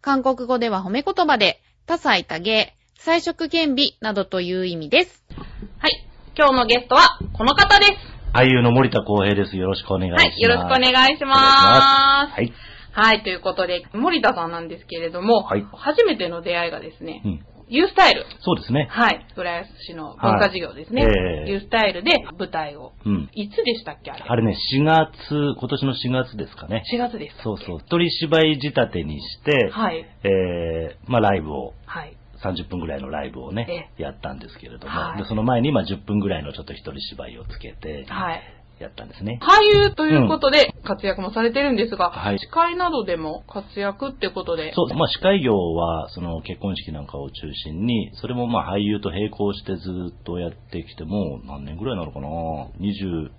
韓国語では褒め言葉で、多彩多芸、彩色兼備などという意味です。はい。今日のゲストは、この方です。俳優の森田光平です。よろしくお願いします。はい。よろしくお願いしおます。願いしはい、ということで、森田さんなんですけれども、はい初めての出会いがですね。うん。ユースタイル。そうですね。はい。浦安市の文化事業ですね。はいええユースタイルで舞台を。うん。いつでしたっけあれ？あれね、4月、今年の4月ですかね。4月です。そうそう。一人芝居仕立てにして、はい。えー、まあライブを、はい。30分ぐらいのライブをね、やったんですけれども、はいでその前にまあ10分ぐらいのちょっと一人芝居をつけて、はい。やったんですね。俳優ということで活躍もされてるんですが、はい司会などでも活躍ってことで。そう、まあ司会業は、その結婚式なんかを中心に、それもまあ俳優と並行してずっとやってきて、もう何年ぐらいなのかな ?20、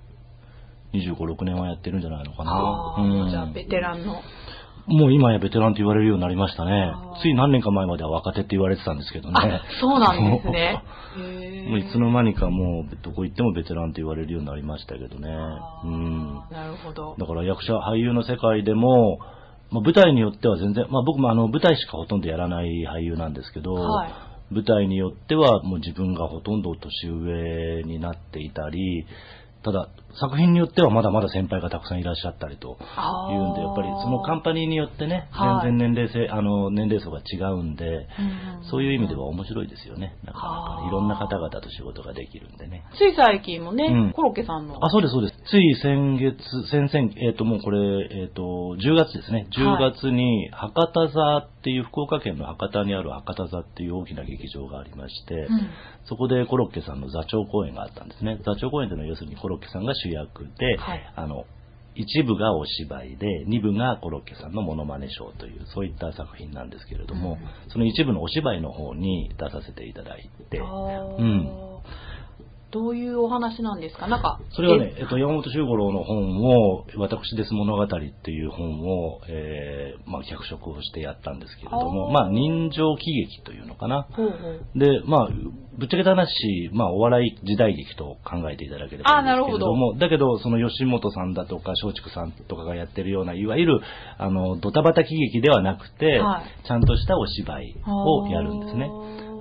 25、6年はやってるんじゃないのかなあーうんじゃあ、ベテランの。もう今やベテランと言われるようになりましたね。つい何年か前までは若手って言われてたんですけどね。あ、そうなんですね。もういつの間にかもうどこ行ってもベテランと言われるようになりましたけどね。うん。なるほど。だから役者、俳優の世界でも、まあ、舞台によっては全然、まあ僕もあの舞台しかほとんどやらない俳優なんですけど、はい舞台によってはもう自分がほとんど年上になっていたり、ただ作品によってはまだまだ先輩がたくさんいらっしゃったりというんで、やっぱりそのカンパニーによってね、はい全然年齢性、あの年齢層が違うんで、うんそういう意味では面白いですよね。なかなかいろんな方々と仕事ができるんでね。つい最近もね、うんコロッケさんの。あ、そうです、そうです。つい先月、先々、えっ、と、もうこれ、えっ、と、10月ですね。10月に、博多座っていう、福岡県の博多にある博多座っていう大きな劇場がありまして、うんそこでコロッケさんの座長公演があったんですね。座長公演というのは要するにコロッケさんが主役で、はい。あの、一部がお芝居で、二部がコロッケさんのモノマネショーという、そういった作品なんですけれども、その一部のお芝居の方に出させていただいて、うんどういうお話なんですか？なんか。それはね、えっと、山本周五郎の本を、私です物語っていう本を、えー、まあ、脚色をしてやったんですけれども、まあ、人情喜劇というのかな。ほうほう。で、まあ、ぶっちゃけた話、まあ、お笑い時代劇と考えていただければいいんですけれども、だけど、その吉本さんだとか、松竹さんとかがやってるような、いわゆる、あの、ドタバタ喜劇ではなくて、はいちゃんとしたお芝居をやるんですね。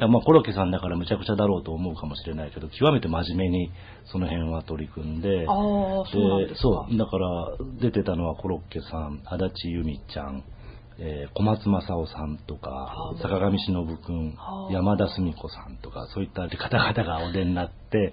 まあ、コロッケさんだからむちゃくちゃだろうと思うかもしれないけど、極めて真面目にその辺は取り組んで、そう。そうだから出てたのはコロッケさん、足立由美ちゃん、えー小松正夫さんとかはあ、坂上忍君は、あ山田澄子さんとか、そういった方々がお出になって、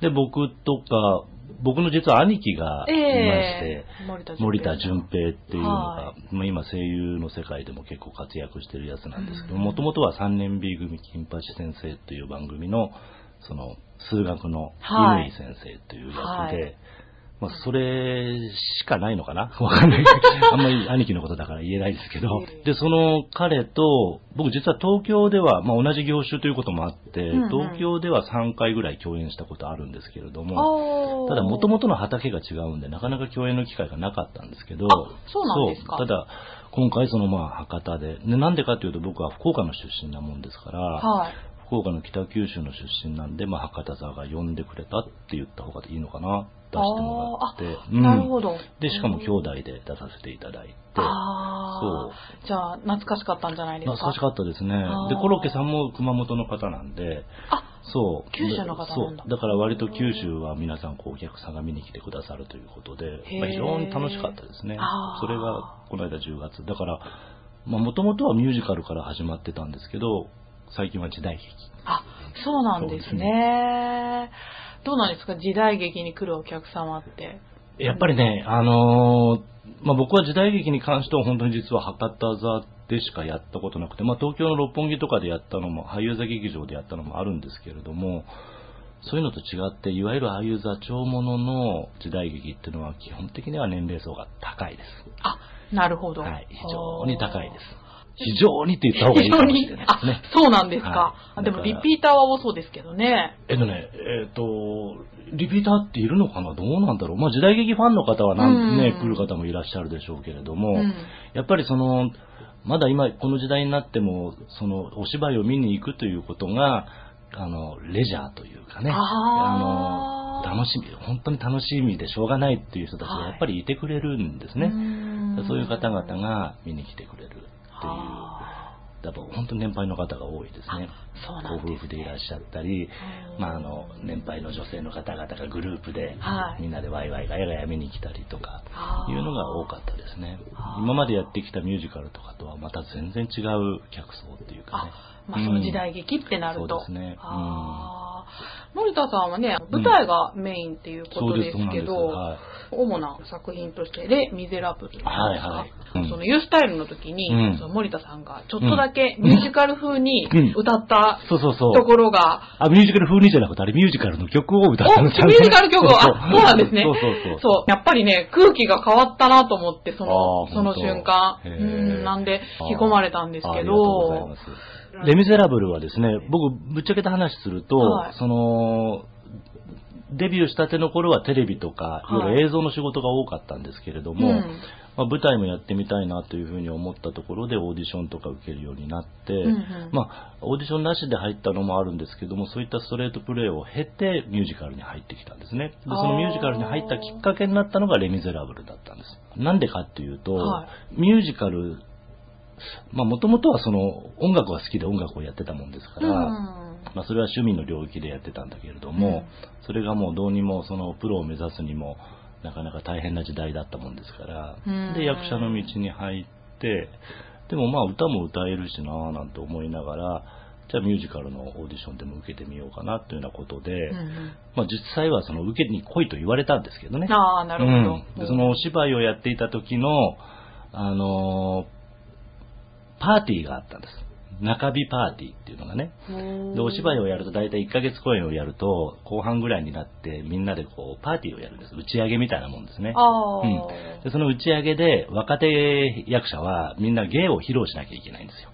で、僕とか、僕の実は兄貴がいまして、ええ森田純平っていうのが、はまあ今声優の世界でも結構活躍してるやつなんですけど、うん。もともとは3年 B 組金八先生という番組の、その、数学のはい。乾先生という役で、はいまあ、それしかないのかな？わかんない。あんまり兄貴のことだから言えないですけど。ええ。で、その彼と、僕実は東京では、まあ、同じ業種ということもあって、うんうん。東京では3回ぐらい共演したことあるんですけれどあも、ー。ただ元々の畑が違うんで、なかなか共演の機会がなかったんですけど、あそうなんですか。ただ、今回そのまあ博多で、でなんでかというと僕は福岡の出身なもんですから、はい。福岡の北九州の出身なんで、まあ、博多座が呼んでくれたって言った方がいいのかな出してもらって。あーなるほどで、しかも兄弟で出させていただいて。あそうあ。じゃあ、懐かしかったんじゃないですか？懐かしかったですね。で、コロッケさんも熊本の方なんで、あ、そう。九州の方なんだそう。だから割と九州は皆さんこうお客さんが見に来てくださるということで、まあ、非常に楽しかったですねそれがこの間10月。だから、まあもともとはミュージカルから始まってたんですけど、最近は時代劇。あ、そうなんですね。どうなんですか？時代劇に来るお客様って。やっぱりね、あのーまあ、僕は時代劇に関しては本当に実は博多座でしかやったことなくて、まあ、東京の六本木とかでやったのも、俳優座劇場でやったのもあるんですけれども、そういうのと違って、いわゆるああいう座長ものの時代劇っていうのは基本的には年齢層が高いです。あ、なるほど。はい、非常に高いです。非常にって言った方がいいかもしれないですね。あ、そうなんですか。はい。でもリピーターは多そうですけどね。えっとね、えっ、と、リピーターっているのかなどうなんだろう。まあ時代劇ファンの方はなん、ね、うん。来る方もいらっしゃるでしょうけれども、うん。やっぱりその、まだ今この時代になっても、そのお芝居を見に行くということが、あの、レジャーというかね、あー。の、楽しみ、本当に楽しみでしょうがないっていう人たちがやっぱりいてくれるんですね。ん。そういう方々が見に来てくれるっていう、あやっぱ本当に年配の方が多いですね。ーそうごなんです夫婦でいらっしゃったり、うん。まあ、あの年配の女性の方々がグループで、はい。みんなでワイワイガヤガヤ見に来たりとかいうのが多かったですね。今までやってきたミュージカルとかとはまた全然違う客層っていうかね。あ、まあその時代劇ってなると。そうですね。あー森田さんはね、舞台がメインっていうことですけど、そうなんです。主な作品として、レ・ミゼラブルですか、はいはい。うん。そのユースタイルの時に、うん。その森田さんがちょっとだけミュージカル風にうん。歌ったそうそうそう。ところが、あミュージカル風にじゃなくてあれミュージカルの曲を歌っおたの？ミュージカル曲を、あ、そうなんですね。そうそうそう。そうやっぱりね、空気が変わったなと思って、そのその瞬間。うん、なんで、引き込まれたんですけど。レ・ミゼラブルはですね、僕、ぶっちゃけた話すると、はい。その、デビューしたての頃はテレビとか、い。映像の仕事が多かったんですけれども、うん。まあ、舞台もやってみたいなというふうに思ったところでオーディションとか受けるようになって、うんうん。まあ、オーディションなしで入ったのもあるんですけども、そういったストレートプレーを経てミュージカルに入ってきたんですね。で、そのミュージカルに入ったきっかけになったのがレ・ミゼラブルだったんです。なんでかっていうと、はミュージカル、まあ、もともとはその音楽が好きで音楽をやってたもんですから、うん。まあ、それは趣味の領域でやってたんだけれども、うん。それがもうどうにもそのプロを目指すにもなかなか大変な時代だったもんですから、うん。で役者の道に入ってでもまあ歌も歌えるしなぁなんて思いながらじゃあミュージカルのオーディションでも受けてみようかなというようなことで、うんうん。まあ、実際はその受けに来いと言われたんですけどね。ああ、なるほど。うん。でそのお芝居をやっていた時の、あのーパーティーがあったんです。中日パーティーっていうのがね。で、お芝居をやると大体1ヶ月公演をやると、後半ぐらいになってみんなでこう、パーティーをやるんです。打ち上げみたいなもんですね。うんで、その打ち上げで若手役者はみんな芸を披露しなきゃいけないんですよ。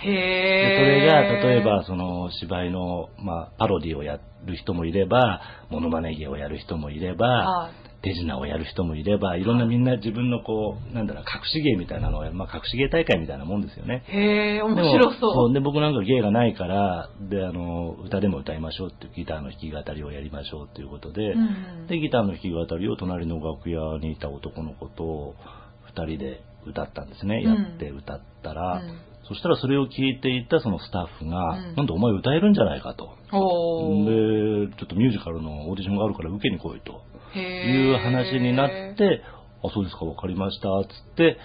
へ。それが、例えば、その芝居の、まあ、パロディをやる人もいれば、モノマネ芸をやる人もいれば、はい手品をやる人もいれば、いろんなみんな自分のこう、なんだろう、隠し芸みたいなのをやる、まあ、隠し芸大会みたいなもんですよね。へえ、面でも白そう。で、僕なんか芸がないから、で、あの、歌でも歌いましょうって、ギターの弾き語りをやりましょうっていうことで、うんで、ギターの弾き語りを隣の楽屋にいた男の子と二人で歌ったんですね。うんやって歌ったら、うんそしたらそれを聞いていたそのスタッフが、うんなんでお前歌えるんじゃないかと。で、ちょっとミュージカルのオーディションがあるから受けに来いとへいう話になって、あ、そうですか、わかりました、つって、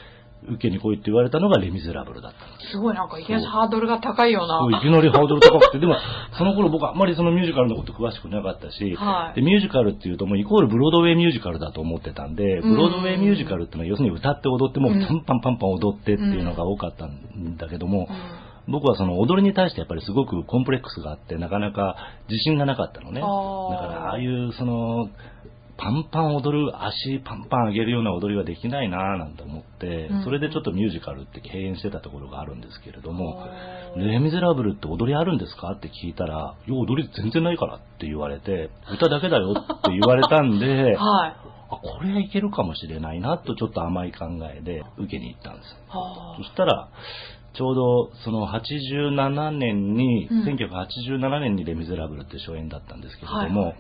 受けに来いって言われたのがレ・ミゼラブルだったんです。すごいなんかいきなりハードルが高いようそういな。きなりハードル高くて、でも、その頃僕あんまりそのミュージカルのこと詳しくなかったし、はいでミュージカルっていうともうイコールブロードウェイミュージカルだと思ってたんで、ブロードウェイミュージカルってのは要するに歌って踊ってもううんパンパンパンパン踊ってっていうのが多かったんだけども、うん僕はその踊りに対してやっぱりすごくコンプレックスがあってなかなか自信がなかったのね。だからああいうその、パンパン踊る、足パンパン上げるような踊りはできないなぁなんて思って、うんそれでちょっとミュージカルって敬遠してたところがあるんですけれども、レ・ミゼラブルって踊りあるんですか？って聞いたら、いや、踊り全然ないからって言われて、歌だけだよって言われたんで、あ、はい。これはいけるかもしれないなとちょっと甘い考えで受けに行ったんです。はそしたら、ちょうどその87年に、うん。1987年にレ・ミゼラブルって初演だったんですけれども、はい。はい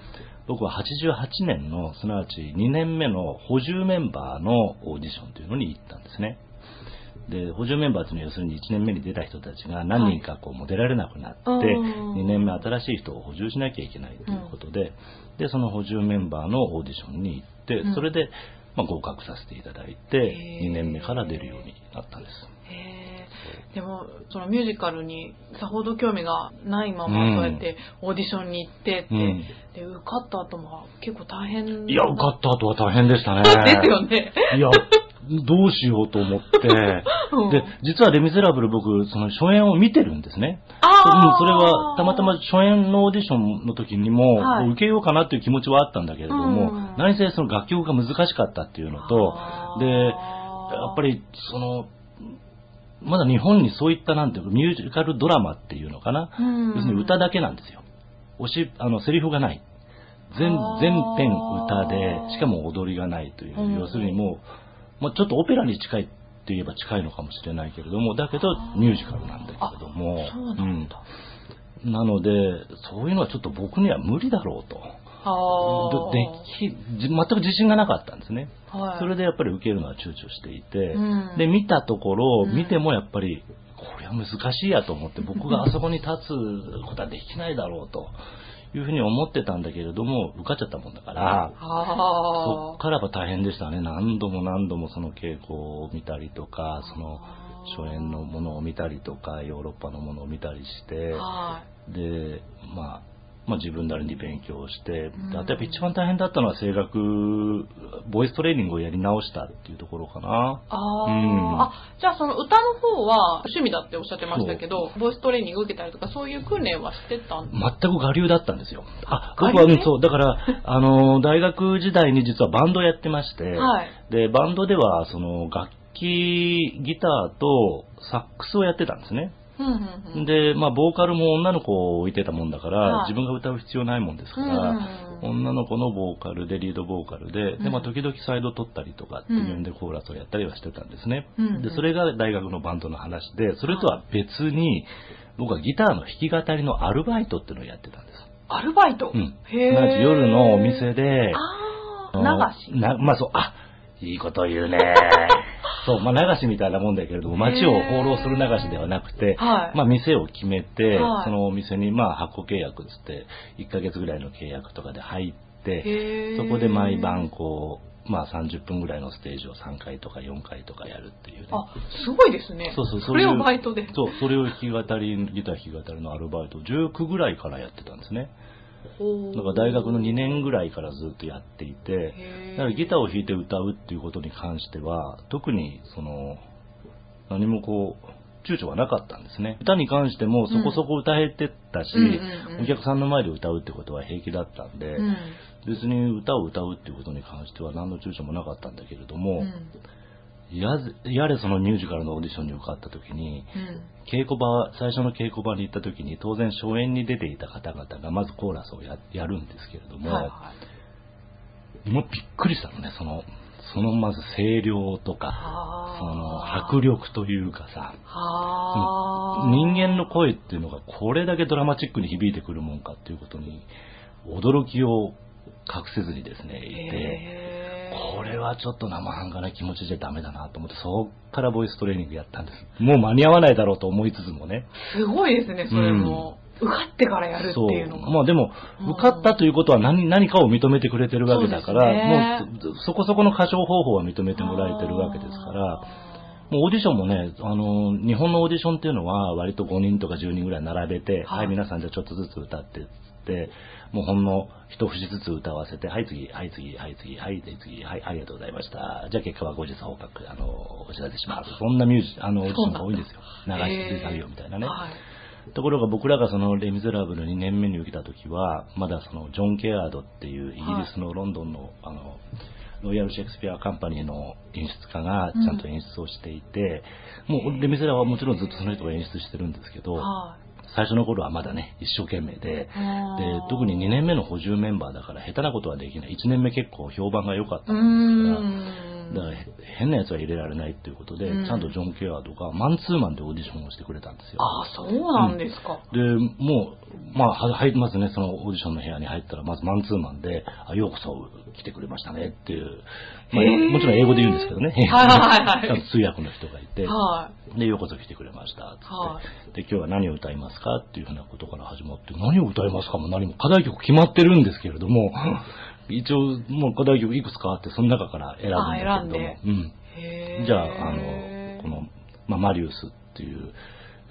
僕は88年の、すなわち2年目の補充メンバーのオーディションというのに行ったんですね。で、補充メンバーというのは要するに1年目に出た人たちが何人かこう出られなくなって、はい。うん2年目新しい人を補充しなきゃいけないということで、で、その補充メンバーのオーディションに行って、うん。それで、まあ、合格させていただいて、へー。2年目から出るようになったんです。でも、そのミュージカルにさほど興味がないまうんま、そうやってオーディションに行ってって、うんで、受かった後も結構大変。いや、受かった後は大変でしたね。ですよね。いや、どうしようと思って。うんで、実はレ・ミゼラブル僕、その初演を見てるんですね。あそれは、たまたま初演のオーディションの時にも、はい受けようかなっていう気持ちはあったんだけれども、うん何せその楽曲が難しかったっていうのとで、やっぱり、その、まだ日本にそういったなんていうか、ミュージカルドラマっていうのかな。要するに歌だけなんですよ。おし、あの、セリフがない。全、全編歌で、しかも踊りがないという。うん要するにもう、まあ、ちょっとオペラに近いって言えば近いのかもしれないけれども、だけどミュージカルなんだけれども。そうなんだ。うんなので、そういうのはちょっと僕には無理だろうと。はでき、じ全く自信がなかったんですね。はい。それでやっぱり受けるのは躊躇していて、うん。で、見たところ、うん。見てもやっぱり、これは難しいやと思って、僕があそこに立つことはできないだろうというふうに思ってたんだけれども、受かっちゃったもんだから、そはっからやっぱ大変でしたね。何度も何度もその稽古を見たりとか、その初演のものを見たりとか、ヨーロッパのものを見たりして、はで、まあ、まあ自分なりに勉強して、あとやっぱ一番大変だったのは声楽、ボイストレーニングをやり直したっていうところかな。ああ、うんあ、じゃあその歌の方は趣味だっておっしゃってましたけど、ボイストレーニング受けたりとかそういう訓練はしてたんです全く我流だったんですよ。あ、僕は、うんそう、だから、あの、大学時代に実はバンドやってまして、はい。で、バンドでは、その、楽器、ギターとサックスをやってたんですね。うんうんうん。で、まあ、ボーカルも女の子を置いてたもんだから、はい自分が歌う必要ないもんですから、女の子のボーカルでリードボーカルで、うんで、まあ、時々サイド取ったりとかっていうんでコーラスをやったりはしてたんですね。で、それが大学のバンドの話で、それとは別に、僕はギターの弾き語りのアルバイトっていうのをやってたんです。アルバイト、うん。へえ。同じ夜のお店で、ああ、流し？な、まあそう、あ、いいこと言うね。そう、まあ流しみたいなもんだけれども、街を放浪する流しではなくて、はい。まあ店を決めて、はいそのお店にまあ発行契約っつって、1ヶ月ぐらいの契約とかで入って。そこで毎晩こう、まあ30分ぐらいのステージを3回とか4回とかやるっていうね。あ、すごいですね。そうそう、それをバイトで。そう、それを弾き語り、ギター弾き語りのアルバイトを19ぐらいからやってたんですね。だから大学の2年ぐらいからずっとやっていて、だからギターを弾いて歌うっていうことに関しては、特にその、何もこう、躊躇はなかったんですね。歌に関してもそこそこ歌えてたし、お客さんの前で歌うってことは平気だったんで、うん。別に歌を歌うっていうことに関しては何の躊躇もなかったんだけれども、うん。やぜやれそのミュージカルのオーディションに受かった時に、うん。稽古場、最初の稽古場に行った時に当然初演に出ていた方々がまずコーラスをややるんですけれども、はいはもうびっくりしたのね、その、そのまず声量とか、はそのあ迫力というかさ、はあ。人間の声っていうのがこれだけドラマチックに響いてくるもんかっていうことに驚きを隠せずにですね、いて、これはちょっと生半可な気持ちじゃダメだなと思って、そっからボイストレーニングやったんです。もう間に合わないだろうと思いつつもね。すごいですね、それも。受かってからやるっていうのが。まあでも、受かったということは何何かを認めてくれてるわけだから、そうですもうそこそこの歌唱方法は認めてもらえてるわけですから、もうオーディションもね、あの、日本のオーディションっていうのは割と5人とか10人ぐらい並べて、はいはい、皆さんじゃあちょっとずつ歌って、もうほんの一節ずつ歌わせて、はい次、はい次、はい次、はい次、はい、ありがとうございました。じゃあ結果は後日報告、あの、お知らせします。そんなミュージ、あの、オーディションが多いんですよ。流し作業みたいなね。はい。ところが僕らがそのレ・ミゼラブル2年目に受けた時は、まだそのジョン・ケアードっていうイギリスのロンドンの、あの、ロイヤル・シェイクスピア・カンパニーの演出家がちゃんと演出をしていて、もうレ・ミゼラはもちろんずっとその人が演出してるんですけど、は最初の頃はまだね、一生懸命で、い。で、特に2年目の補充メンバーだから下手なことはできない。1年目結構評判が良かったんですから、ん。だから変なやつは入れられないっていうことで、うん。ちゃんとジョン・ケアードがマンツーマンでオーディションをしてくれたんですよ。ああ、そうなんですか。で、もう、まあ、は入りますね、そのオーディションの部屋に入ったら、まずマンツーマンで、あ、ようこそ来てくれましたねっていう、まあ、もちろん英語で言うんですけどね。はいはいはい。ちゃんと通訳の人がいて、はで、ようこそ来てくれました、つって、はで、今日は何を歌いますかっていうふうなことから始まって、何を歌いますかも何も課題曲決まってるんですけれども、一応、もう課題曲いくつかあって、その中から選ぶんだけれども、うん。じゃあ、あの、この、まあ、マリウスっていう、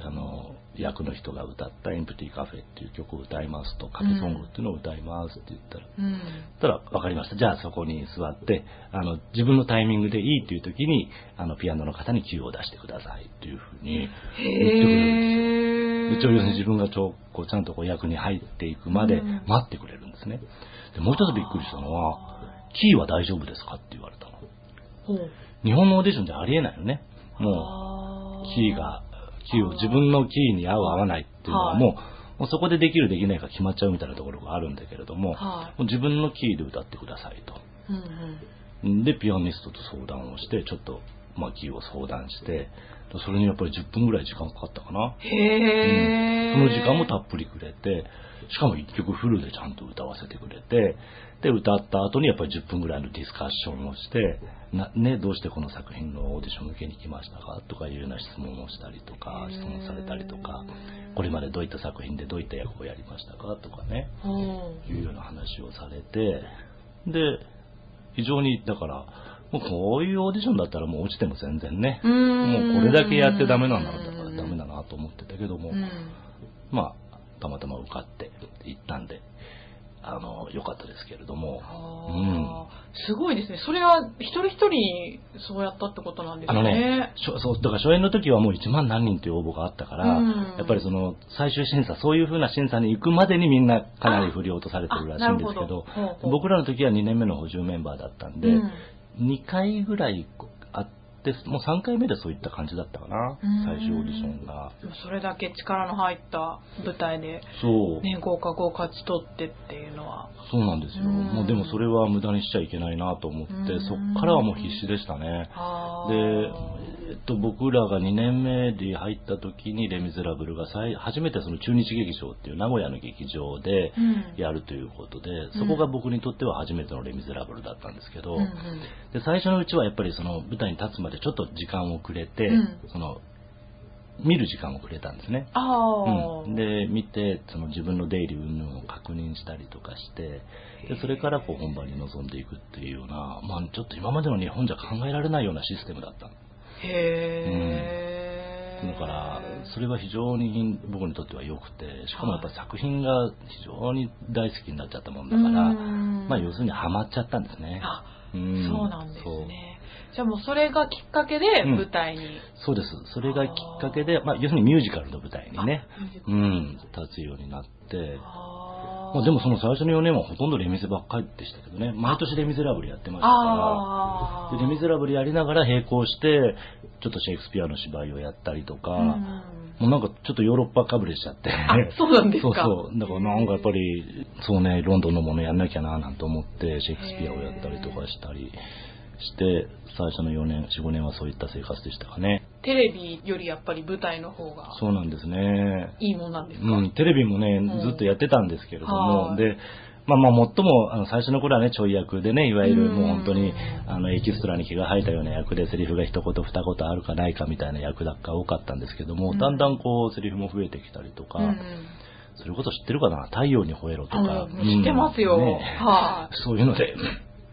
あの、役の人が歌ったエンプティカフェっていう曲を歌いますと、カフェソングっていうのを歌いますって言ったら、うん。たら、わかりました。じゃあそこに座って、あの、自分のタイミングでいいっていう時に、あの、ピアノの方にキューを出してくださいっていうふうに言ってくれるんですよ。一応要するに自分がちょこうちゃんとこう役に入っていくまでうん待ってくれるんですね。で、もう一つびっくりしたのは、キーは大丈夫ですかって言われたの。日本のオーディションじゃありえないよね。もう、あキーが、キーを自分のキーに合う合わないっていうのはもう、もうそこでできるできないか決まっちゃうみたいなところがあるんだけれども、はいもう自分のキーで歌ってくださいと。うんうん。で、ピアニストと相談をして、ちょっと、まあ、キーを相談して、それにやっぱり10分ぐらい時間かかったかな。へー。その時間もたっぷりくれて、しかも一曲フルでちゃんと歌わせてくれて、で、歌った後にやっぱり10分ぐらいのディスカッションをして、な、ね、どうしてこの作品のオーディション受けに来ましたかとかいうような質問をしたりとか、質問されたりとか、これまでどういった作品でどういった役をやりましたかとかね、うんいうような話をされて、で、非常に、だから、もうこういうオーディションだったらもう落ちても全然ね、うもうこれだけやってダメなんだからダメだなと思ってたけども、うん。まあ、たまたま受かって行ったんで、あの、良かったですけれども、あー。すごいですね。それは一人一人そうやったってことなんですあのねそう、だから初演の時はもう1万何人という応募があったから、うん。やっぱりその最終審査、そういう風な審査に行くまでにみんなかなり不良とされてるらしいんですけどど。僕らの時は2年目の補充メンバーだったんで、うん2回ぐらいあって、もう3回目でそういった感じだったかなうん、最終オーディションが。それだけ力の入った舞台で、そう。ね、合格を勝ち取ってっていうのは。そうなんですよ。うんもうでもそれは無駄にしちゃいけないなと思って、うんそっからはもう必死でしたね。あでー、えっと、僕らが2年目で入った時にレ・ミゼラブルが最初めてその中日劇場っていう名古屋の劇場でうんやるということで、そこが僕にとっては初めてのレ・ミゼラブルだったんですけど、うんうんで最初のうちはやっぱりその舞台に立つまでちょっと時間をくれて、うん。その見る時間をくれたんですね。うん、で見てその自分の出入り云々を確認したりとかしてでそれからこう本番に臨んでいくっていうような、まあ、ちょっと今までの日本じゃ考えられないようなシステムだったの。へえ、だからそれは非常に僕にとっては良くてしかもやっぱり作品が非常に大好きになっちゃったもんだから、うん。まあ、要するにハマっちゃったんですね。あうん。そうなんですね。じゃあもうそれがきっかけでうん。舞台に。そうです。それがきっかけで、まあ、要するにミュージカルの舞台にね、あうん、立つようになって、まあ、でもその最初の4年はほとんどレミゼばっかりでしたけどね、毎年レミゼラブルやってましたから、レミゼラブルやりながら並行して、ちょっとシェイクスピアの芝居をやったりとか、うん。もうなんかちょっとヨーロッパかぶれしちゃって。あそうなんですか。そうそう。だからなんかやっぱり、そうね、ロンドンのものやんなきゃななんて思って、シェイクスピアをやったりとかしたりして、最初の4年、4、5年はそういった生活でしたかね。テレビよりやっぱり舞台の方がそうなんですね。いいもんなんですか、うん、テレビもねん、ずっとやってたんですけれども、はい。で、まあまあ、最も、あの、最初の頃はね、ちょい役でね、いわゆるうん。もう本当に、あの、エキストラに気が入ったような役で、セリフが一言二言あるかないかみたいな役が多かったんですけども、うん。だんだんこう、セリフも増えてきたりとか、うんそれこそ知ってるかな？太陽に吠えろとか。うん。知ってますよ。ね。はい。そういうので、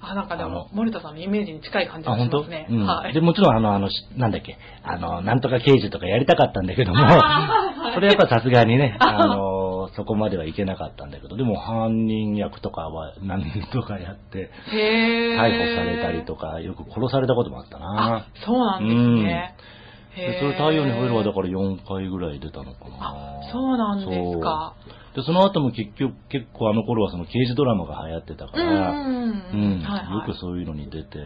あ、なんかでも、森田さんのイメージに近い感じあ、がしますね。うん。はい。で、もちろん、あの、あの、しなんだっけ、あの、なんとか刑事とかやりたかったんだけども、あーそれやっぱさすがにね、あの、そこまではいけなかったんだけど、でも犯人役とかは何人とかやって、逮捕されたりとか、よく殺されたこともあったあな。、そうなんですね。へーでそれ太陽に吠えるはだから4回ぐらい出たのかな。あ、そうなんですか。で、その後も結局、結構あの頃はその刑事ドラマが流行ってたかうんら、うん。よくそういうのに出て、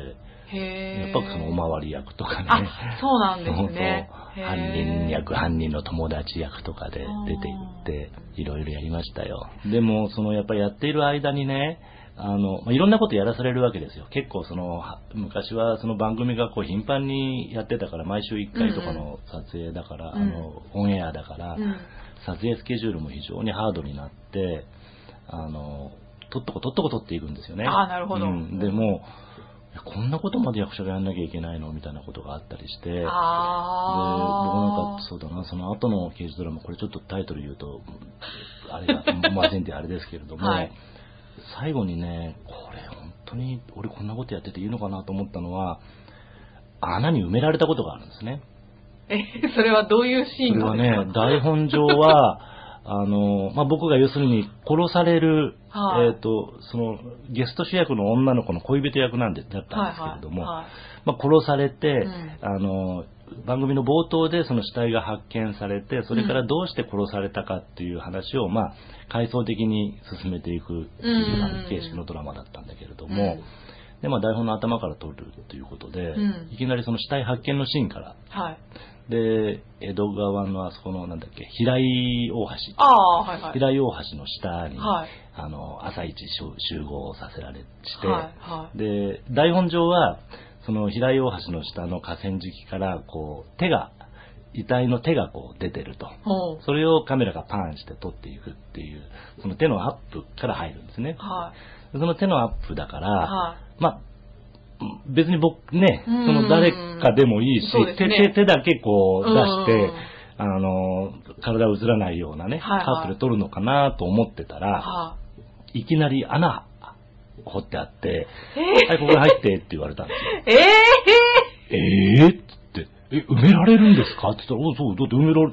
やっぱそのおまわり役とかね。あ、そうなんですね。犯人役、犯人の友達役とかで出て行って、いろいろやりましたよ。でも、そのやっぱりやっている間にね、あの、まあ、いろんなことやらされるわけですよ。結構その、は昔はその番組がこう頻繁にやってたから、毎週1回とかの撮影だから、うんあの、オンエアだから、うん撮影スケジュールも非常にハードになって、あの、とっとことっとこ取っていくんですよね。あーなるほど。うん、でも、こんなことまで役者がやんなきゃいけないの？みたいなことがあったりして、で、僕なんあか、そうだな、その後の刑事ドラマ、これちょっとタイトル言うと、あれが、まずいんであれですけれども、はい。最後にね、これ本当に俺こんなことやってていいのかなと思ったのは、穴に埋められたことがあるんですね。ー。え、それはどういうシーンなんですか？ね、台本上は、あの、まあ、僕が要するに殺される、はい。えっ、と、その、ゲスト主役の女の子の恋人役なんで、だったんですけれども、はいはいまあ、殺されて、うん。あの、番組の冒頭でその死体が発見されて、それからどうして殺されたかっていう話を、まあ、階層的に進めていくっていううん。形式のドラマだったんだけれども、で、まあ台本の頭から撮るっていうことで、うんいきなりその死体発見のシーンから、はい。で、江戸川のあそこの、なんだっけ、平井大橋。ああ、はいはい。平井大橋の下に、はいあの、朝一集集合させられして、はいはいで、台本上は、その平井大橋の下の河川敷から、こう、手が、遺体の手がこう出てると。それをカメラがパンして撮っていくっていう、その手のアップから入るんですね。はい。その手のアップだから、はまあ、別に僕ね、そうん。の誰かでもいいし、ね。手手だけこう出してうん、あの、体映らないようなね、はいはい。カットで撮るのかなと思ってたい。ら、はい。きなり穴掘ってあって、い。はい、ここに入ってって言われたんですよ。え ええー？って、え、埋められるんですか？って言ったら、おそう、だって埋められ、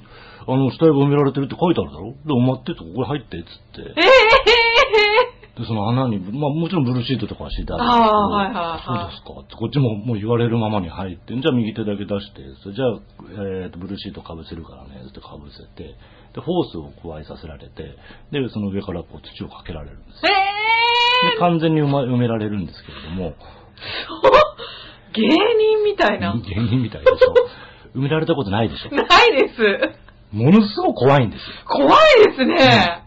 あの、死体が埋められてるって書いてあるだろ？で、埋まってってここに入ってっつって。ええで、その穴に、まあもちろんブルーシートとかは敷いてあるんああはいはいはいそうですかって、こっちももう言われるままに入って、じゃあ右手だけ出して、それじゃあ、えーと、ブルーシートかぶせるからね、ってかぶせて、で、ホースを加えさせられて、で、その上からこう土をかけられるんですよ。えで、完全に埋,、ま、埋められるんですけれども、芸人みたいな。芸人みたいでしょ。埋められたことないでしょ。ないです。ものすごく怖いんですよ。怖いですね。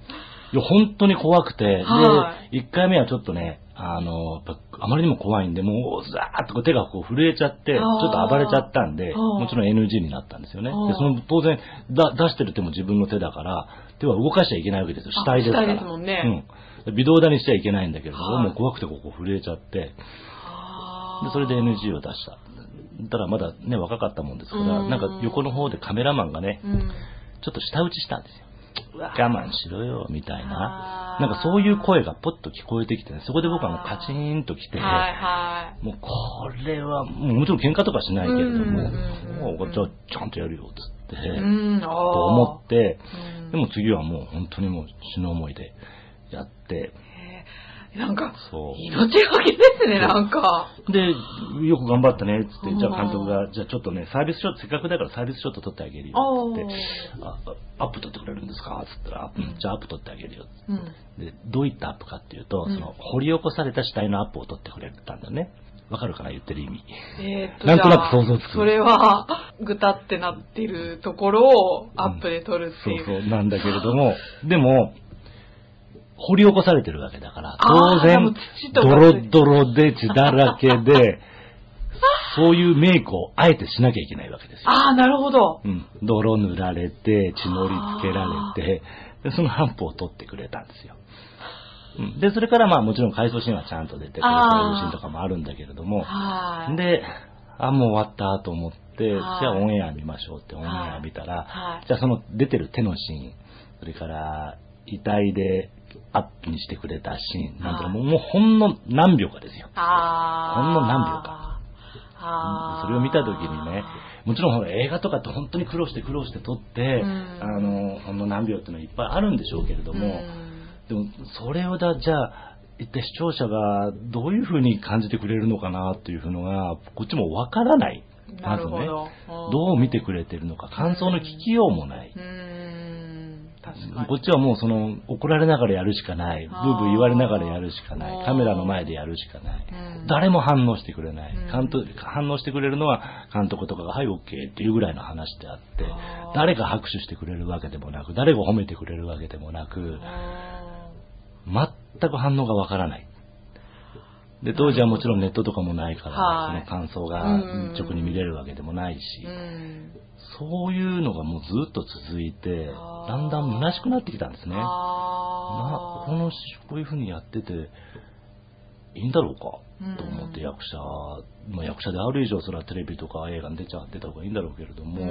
いや、本当に怖くて、はで、1回目はちょっとね、あの、あまりにも怖いんで、もう、ザーッと手がこう震えちゃって、ちょっと暴れちゃったんで、もちろん NG になったんですよね。で、その、当然、だ出してる手も自分の手だから、手は動かしちゃいけないわけですよ。死体ですから。死体ですもんねうん。微動だにしちゃいけないんだけれども、はいもう怖くてここ震えちゃって、で、それで NG を出した。ただまだね、若かったもんですから、うんなんか横の方でカメラマンがね、うん。ちょっと舌打ちしたんですよ。我慢しろよ、みたいな。なんかそういう声がポッと聞こえてきてね、そこで僕はもうカチーンと来て、はいはもうこれは、もうもちろん喧嘩とかしないけれども、もうじゃあちゃんとやるよ、つって。と思って、うん。でも次はもう本当にもう死ぬ思いでやって、なんか、そう。命がけですね、なんか。で、よく頑張ったね、つって、うんじゃあ監督が、じゃあちょっとね、サービスショット、せっかくだからサービスショット撮ってあげるよ、つって、あアップ撮ってくれるんですか？つったら、うんじゃあアップ撮ってあげるよ、うん。で、どういったアップかっていうと、うんその、掘り起こされた死体のアップを撮ってくれたんだよね。わかるかな言ってる意味。えーっと、なんとなく想像つくそれは、ぐたってなってるところをアップで撮るってそういう。そう、なんだけれども、でも、掘り起こされてるわけだから、当然ドロドロで血だらけで、そういうメイクをあえてしなきゃいけないわけですよ。ああ、なるほど。うん。泥塗られて、血のりつけられて、でそのハンプを取ってくれたんですよ。うん、で、それからまあもちろん回想シーンはちゃんと出てくる、あーそういうシーンとかもあるんだけれども、はい。で、あ、もう終わったと思って、じはいゃあオンエア見ましょうってオンエア見たら、はいじゃあその出てる手のシーン、それから遺体でアップにしてくれたシーンなんていうのも、もうほんの何秒かですよ。ほんの何秒か。それを見たときにね、もちろん映画とかって本当に苦労して苦労して撮って、うんあの、ほんの何秒っていうのはいっぱいあるんでしょうけれども、うんでもそれをだ、じゃあ、一体視聴者がどういうふうに感じてくれるのかなっていうのが、こっちもわからない。まずね。どう見てくれてるのか、感想の聞きようもない。こっちはもうその、怒られながらやるしかない。ブあーーブー言われながらやるしかない。カメラの前でやるしかない。うん誰も反応してくれないうん。監督反応してくれるのは監督とかが、はい、オッケーっていうぐらいの話であって誰が拍手してくれるわけでもなく、誰が褒めてくれるわけでもなく、あ全く反応がわからない。で、当時はもちろんネットとかもないから、はいその感想がうん直に見れるわけでもないし。そういうのがもうずっと続いてだんだん虚しくなってきたんですね。なああ。このし、こういう風にやってて、いいんだろうかうんと思って役者、まあ、役者である以上、それはテレビとか映画に出ちゃ出た方がいいんだろうけれども、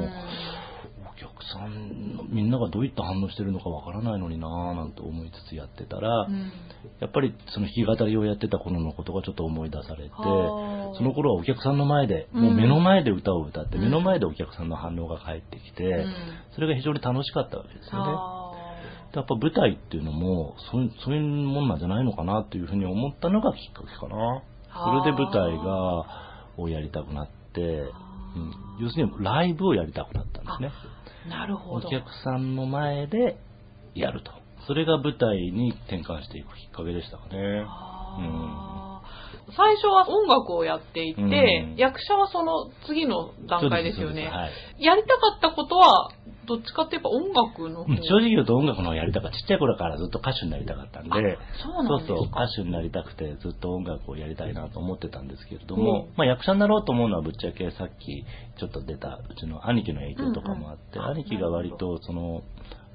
客さんの、みんながどういった反応してるのかわからないのになぁなんて思いつつやってたら、うん。やっぱりその弾き語りをやってた頃のことがちょっと思い出されて、はあ。その頃はお客さんの前で、うん。もう目の前で歌を歌って、うん。目の前でお客さんの反応が返ってきて、うん。それが非常に楽しかったわけですよね。あ。やっぱ舞台っていうのもそういう、そういうもんなんじゃないのかなっていうふうに思ったのがきっかけかな。それで舞台が、をやりたくなって、うん、要するにライブをやりたくなったんですね。ーなるほど。お客さんの前でやると。それが舞台に転換していくきっかけでしたかね。あ最初は音楽をやっていて、うん。役者はその次の段階ですよね。はい。やりたかったことは、どっちかって言えば音楽の方。うん。正直言うと音楽の方やりたかった。ちっちゃい頃からずっと歌手になりたかったんで、そうそうそう歌手になりたくてずっと音楽をやりたいなと思ってたんですけれども、うん。まあ役者になろうと思うのはぶっちゃけさっきちょっと出たうちの兄貴の影響とかもあって、うん。うん兄貴が割とその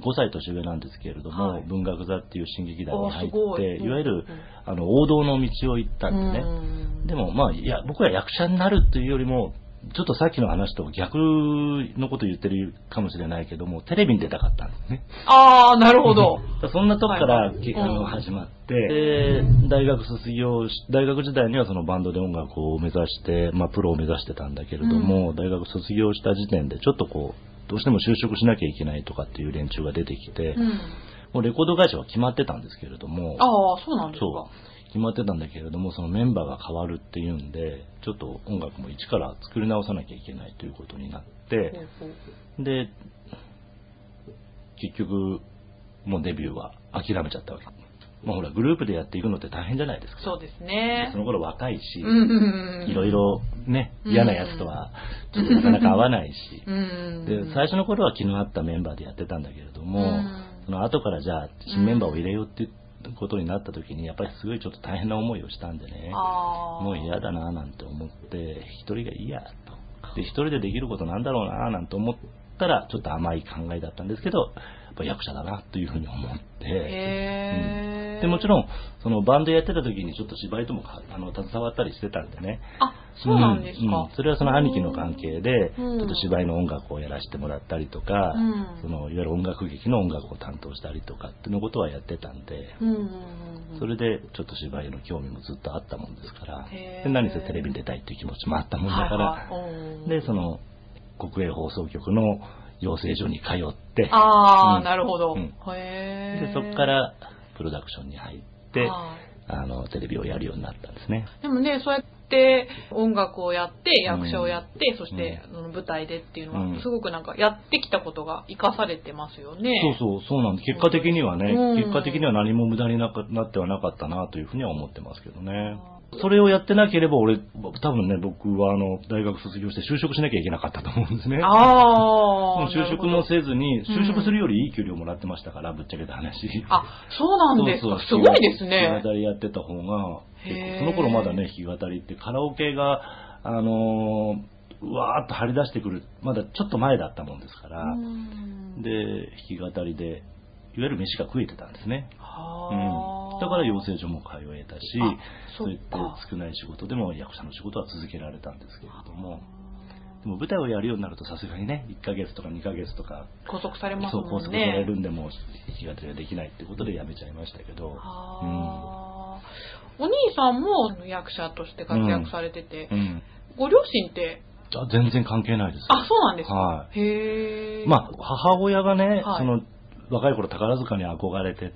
5歳年上なんですけれども、はい。文学座っていう新劇団に入って、い。いわゆるうん。あの王道の道を行ったんでね。うんでもまあ、いや、僕は役者になるというよりも、ちょっとさっきの話と逆のこと言ってるかもしれないけども、テレビに出たかったんですね。ああ、なるほど。そんなとこから、はい。あのうん。始まって、で大学卒業し、大学時代にはそのバンドで音楽を目指して、まあプロを目指してたんだけれども、大学卒業した時点でちょっとこう、どうしても就職しなきゃいけないとかっていう連中が出てきて、うん。もうレコード会社は決まってたんですけれども、ああ、そうなんですか。決まってたんだけれども、そのメンバーが変わるっていうんで、ちょっと音楽も一から作り直さなきゃいけないということになって、ほうほうで、結局、もうデビューは諦めちゃったわけ。まあほら、グループでやっていくのって大変じゃないですか。そうですねそ。の頃若いし、うんいろい。ろね、うん嫌なやつとは、ちょっとなかなか合わないし、うん。で、最初の頃は気の合ったメンバーでやってたんだけれども、うんその後からじゃあ新メンバーを入れようっていうことになった時に、やっぱりすごいちょっと大変な思いをしたんでね。もう嫌だなぁなんて思って、一人がいいやと。で、一人でできることなんだろうなぁなんて思ったら、ちょっと甘い考えだったんですけど、やっぱ役者だなというふうに思って、へえ。で、もちろん、そのバンドやってた時にちょっと芝居ともかあの携わったりしてたんでね。あ、そうなんですうんうかん。それはその兄貴の関係で、ちうんょっと芝居の音楽をやらせてもらったりとか、うんそのいわゆる音楽劇の音楽を担当したりとかっていうのことはやってたんで、うんうんうんうん。それでちょっと芝居の興味もずっとあったもんですから、で何せテレビに出たいっていう気持ちもあったもんだから、はいはいうんで、その国営放送局の養成所に通って、ああ、うんなるほど。でそこからプロダクションに入って、はいあのテレビをやるようになったんですね。でもね、そうやって音楽をやって、役者をやって、そして、あの舞台でっていうのは、うんすごくなんかやってきたことが生かされてますよね。そうそう、そうなんです。結果的にはね、うん結果的には何も無駄になかなってはなかったなというふうには思ってますけどね。それをやってなければ俺、多分ね、僕はあの、大学卒業して就職しなきゃいけなかったと思うんですね。ああ。就職もせずに、就職するよりいい給料もらってましたから、ぶっちゃけた話。あ、そうなんですか？そうそうすごいです弾ねき。語りやってた方が、その頃まだね、弾き語りってカラオケが、あのーうわーっと張り出してくる、まだちょっと前だったもんですから、うんで、弾き語りで、いわゆる飯が食えてたんですね。はあうん、だから養成所も通えたしあ、そういってそっか少ない仕事でも役者の仕事は続けられたんですけれども、でも舞台をやるようになるとさすがにね、1ヶ月とか2ヶ月とか、拘束されますそう、もんね。拘束されるんで、もう弾き語りができないっていうことでやめちゃいましたけど、はあお兄さんも役者として活躍されてて、うん。ご両親って、あ全然関係ないです。あ、そうなんですか。はいへえ。まあ、母親がね、はいその、若い頃宝塚に憧れてて、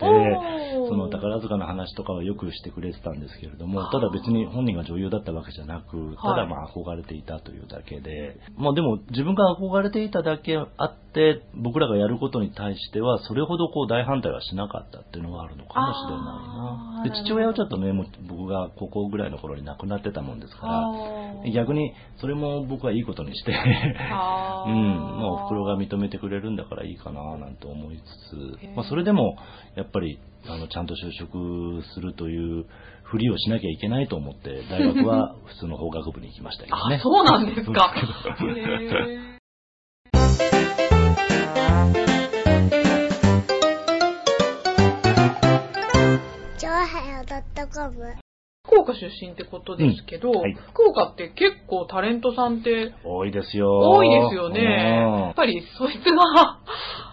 その宝塚の話とかはよくしてくれてたんですけれどもは、あ。ただ別に本人が女優だったわけじゃなく、ただまあ憧れていたというだけで、まあでも自分が憧れていただけあって、僕らがやることに対しては、それほどこう大反対はしなかったっていうのがあるのかもしれないな。で、父親はちょっとね、もう僕が高校ぐらいの頃に亡くなってたもんですから、逆にそれも僕はいいことにして、うん、まあお袋が認めてくれるんだからいいかななんて思いつつ、まあそれでもやっぱりあのちゃんと就職するというふりをしなきゃいけないと思って大学は 普通の法学部に行きましたけどね。あ、そうなんですか。へ福岡出身ってことですけど、うんはい福岡って結構タレントさんって多いですよ。多いですよね。うんやっぱりそいつが、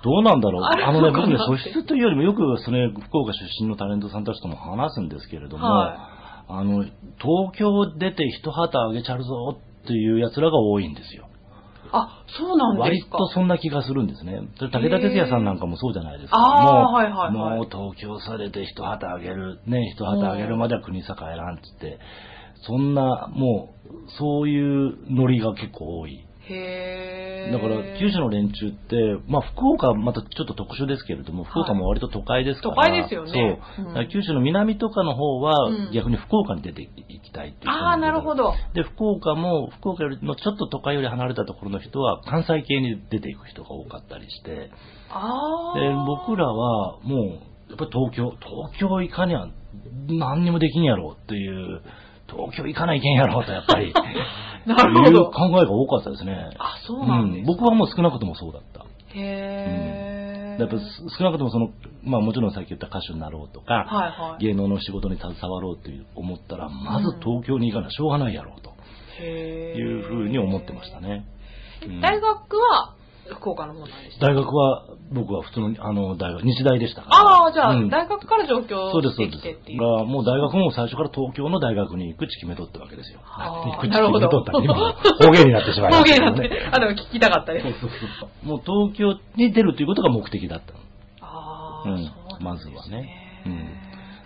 どうなんだろう。あのね、僕ね、素質というよりもよく、それ、福岡出身のタレントさんたちとも話すんですけれども、はあの、東京出て一旗あげちゃるぞっていう奴らが多いんですよ。あ、そうなんで割すか。とそんな気がするんですね。それ武田鉄矢さんなんかもそうじゃないですか。もう、はいはいはいもう東京されて一旗あげる、ね、一旗あげるまでは国栄らんっつって、そんな、もう、そういうノリが結構多い。へー。だから、九州の連中って、まあ、福岡はまたちょっと特殊ですけれども、福岡も割と都会ですから、都会ですよねそう。九州の南とかの方はうん、逆に福岡に出ていきたいっていう人もいるああ、なるほ。ど。で、福岡も、福岡よりのちょっと都会より離れたところの人は、関西系に出ていく人が多かったりして、ああ。で、僕らは、もう、やっぱり東京、東京行かにゃ、何にもできんやろっていう、東京行かないけんやろと、やっぱり、なるほどいう考えが多かったですね。あ、そうなんですうん僕はもう少なくともそうだった。へー。やっぱ少なくともその、まあもちろんさっき言った歌手になろうとか、はいはい。芸能の仕事に携わろうという思ったら、まず東京に行かなしょうがないやろうとへーいうふうに思ってました。ね。うん大学は福岡の方なんでした大学は、僕は普通の、あの、大学、日大でしたから。ああ、じゃあ、うん大学から上京そうです、そしてうですきてって。いう。が、もう大学も最初から東京の大学に行く地決めとったわけですよ。行く地なるほど決めとったら今、方言になってしまいま方したね。言なんて、あ、でも聞きたかったですそう。そうそう。もう東京に出るということが目的だったの。ああ、うんね。まずはね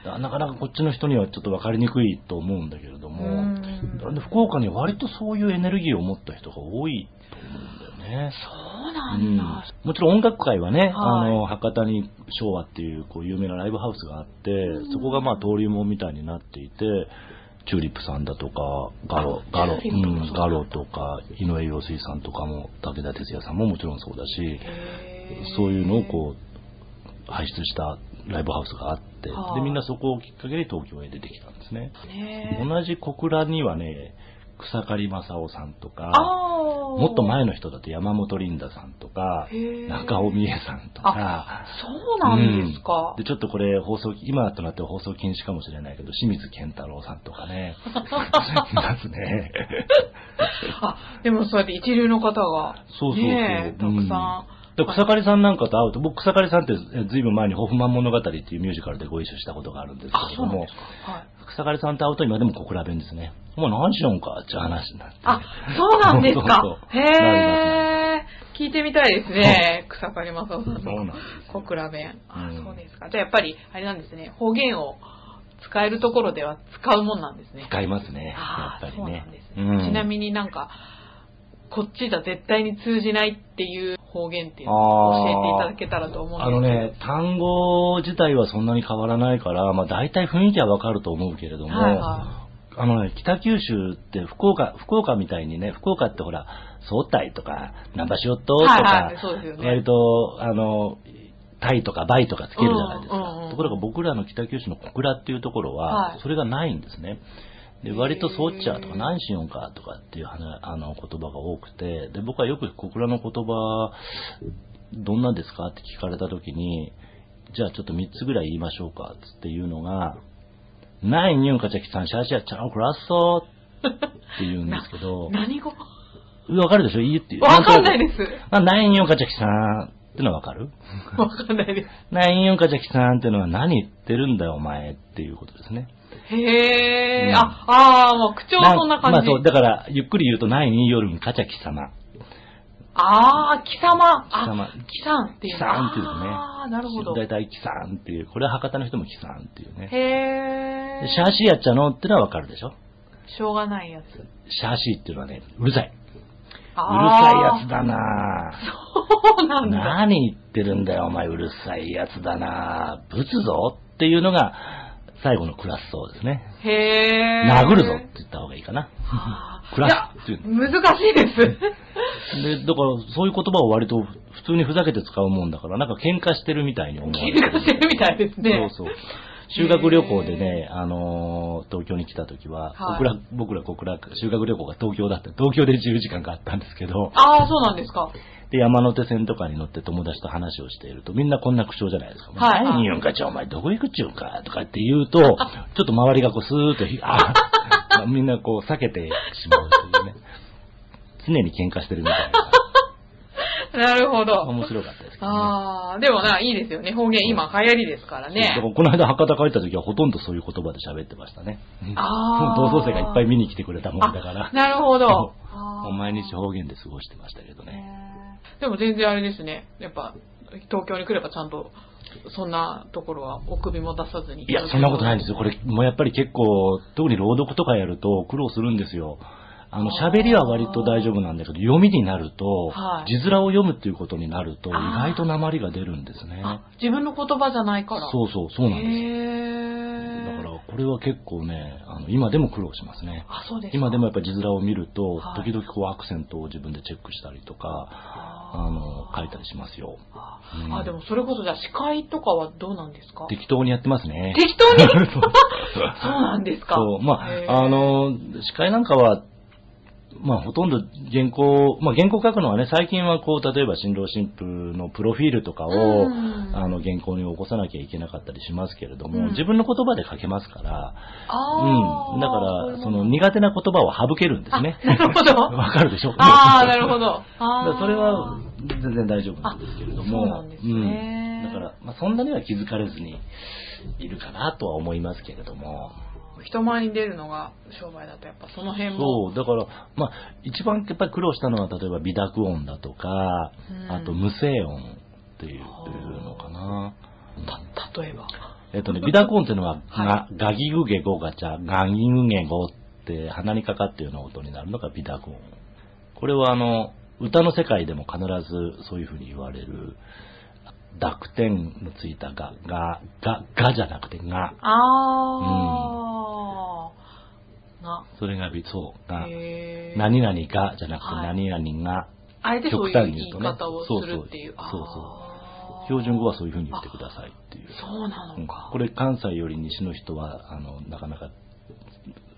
だからなかなかこっちの人にはちょっと分かりにくいと思うんだけれども、うんで福岡には割とそういうエネルギーを持った人が多いと思うんだよね。そうなうん。んだ。もちろん音楽界はね、はい。あの、博多に昭和っていうこう有名なライブハウスがあって、そこがまあ登竜門みたいになっていて、チューリップさんだとか、ガロ、ガロ、ううん、ガロとか、井上陽水さんとかも、武田鉄矢さんももちろんそうだし、そういうのをこう、輩出したライブハウスがあって、はあで、みんなそこをきっかけに東京へ出てきたんですね。同じ小倉にはね、草刈正雄さんとか、もっと前の人だと山本リンダさんとか中尾美恵さんとあか、、そうなんですか。うん。で、ちょっとこれ放送、今となっては放送禁止かもしれないけど、清水健太郎さんとかね、いますね。あ、でもそうやって一流の方が、そうそうそう。ねえたくさで草刈さんなんかと会うと、僕草刈さんってえずいぶん前にホフマン物語っていうミュージカルでご一緒したことがあるんですけ、れども。はい。草刈さんと会うと今でも小倉弁ですね。もう何しよんかっていう話になって。あ、そうなんですか。そうそうそうへえ。聞いてみたいですね。草刈正雄さんの。そうなんです小倉弁。あ、うんそうですか。じゃあやっぱり、あれなんですね。方言を使えるところでは使うもんなんですね。使いますね。やっぱりね。なんですね。うんちなみになんか、こっちじゃ絶対に通じないっていう方言っていうのを教えていただけたらと思うんですけど。あのね、単語自体はそんなに変わらないから、まあ大体雰囲気はわかると思うけれども、はいはあのね、北九州って福岡、福岡みたいにね、福岡ってほら、総体とか、ナンバシオットとか、はいはいね割と、あの、タイとかバイとかつけるじゃないですか。うんうんうんところが僕らの北九州の小倉っていうところは、はいそれがないんですね。で、割とソッチャーとか何しよんかとかっていう話あの言葉が多くて、で、僕はよく小倉の言葉、どんなんですかって聞かれた時に、じゃあちょっと3つぐらい言いましょうかつっていうのが、ないにゅんかちゃきさん、シャーシャーちゃん、クラッソーって言うんですけど、何語？わかるでしょ？言って。わかんないです。あ、ないにゅんかちゃきさんってのはわかる？わかんないです。ないにゅんかちゃきさんってのは何言ってるんだよお前っていうことですね。へえ、うんあ、ああ、もう口調はそんな感じ。まあそう、だから、ゆっくり言うと、ないによるんかちゃき様。ああ、貴様。貴様あ、貴さんっていう貴さんっていうね。ああ、なるほど。だいたい貴さんっていう、これは博多の人も貴さんっていうね。へえ。でシャーシーやっちゃのってのはわかるでしょ？しょうがないやつ。シャーシーっていうのはね、うるさい。うるあさいやつだ。だなそうなんだ。何言ってるんだよ、お前うるさいやつだなぶつぞっていうのが、最後のクラスそうですね。へえ。殴るぞって言った方がいいかな。は あクラスっていう難しいです。で、だから、そういう言葉を割と普通にふざけて使うもんだから、なんか喧嘩してるみたいに思われ喧嘩してるみたいですね。そうそう。修学旅行でね、あのー東京に来た時は、はい僕ら、僕ら、僕ら、修学旅行が東京だった。東京で10時間があったんですけど、ああ、そうなんですか。で、山手線とかに乗って友達と話をしていると、みんなこんな口調じゃないですか。はい何言うんかちゃ、お前どこ行くっちゅうんか、とかって言うと、ちょっと周りがこうスーッとひ、あ みんなこう避けてしまうというね。常に喧嘩してるみたいな。なるほど。面白かったですけどね。ああ、でもな、いいですよね。方言今流行りですからそうだかね。らこの間博多帰った時はほとんどそういう言葉で喋ってましたね。あー 同窓生がいっぱい見に来てくれたもんだから。なるほど。もう毎日方言で過ごしてましたけどね。でも全然あれですね。やっぱ、東京に来ればちゃんと、そんなところはお首も出さずに。いや、そんなことないんですよ。これ、もうやっぱり結構、特に朗読とかやると苦労するんですよ。あの、喋りは割と大丈夫なんだけど、読みになると、はい字面を読むっていうことになると、意外と鉛が出るんですね。あ、自分の言葉じゃないから。そうそう、そうなんです。だから、これは結構ね、あの、今でも苦労しますね。あ、そうですか今でもやっぱり字面を見ると、はい時々こうアクセントを自分でチェックしたりとか、あの、書いたりしますよ。あうんあ、でもそれこそじゃあ司会とかはどうなんですか？適当にやってますね。適当に？そう そうなんですか。そう、まあ、あ、の、司会なんかは、まあ、ほとんど原稿、まあ、原稿書くのはね、最近はこう、例えば新郎新婦のプロフィールとかを、うんあの、原稿に起こさなきゃいけなかったりしますけれども、うん自分の言葉で書けますから、うん。だから、その苦手な言葉を省けるんですね。あなるほど わかるでしょああ、なるほど。それは全然大丈夫なんですけれども。あそうなんですねうんだから、まあ、そんなには気づかれずにいるかなとは思いますけれども。人前に出るのが商売だとやっぱその辺も。そう、だから、まあ、一番やっぱり苦労したのは、例えば微濁音だとか、うんあと無声音っていうのかな。た、例えば。えっとね、微濁音っていうのは、はいがガギグゲゴガチャ、ガギグゲゴって鼻にかかっていうような音になるのが微濁音。これはあの、歌の世界でも必ずそういうふうに言われる、濁点のついたが、が、が、がじゃなくてが、あー。な。それが微、そう、が、何々がじゃなくてはい何々が、あえてそういう言い極端に言うとね方をするっていう。そうそうあー標準語はそういうふうに言ってくださいっていう。そうなのか。これ関西より西の人は、あの、なかなか、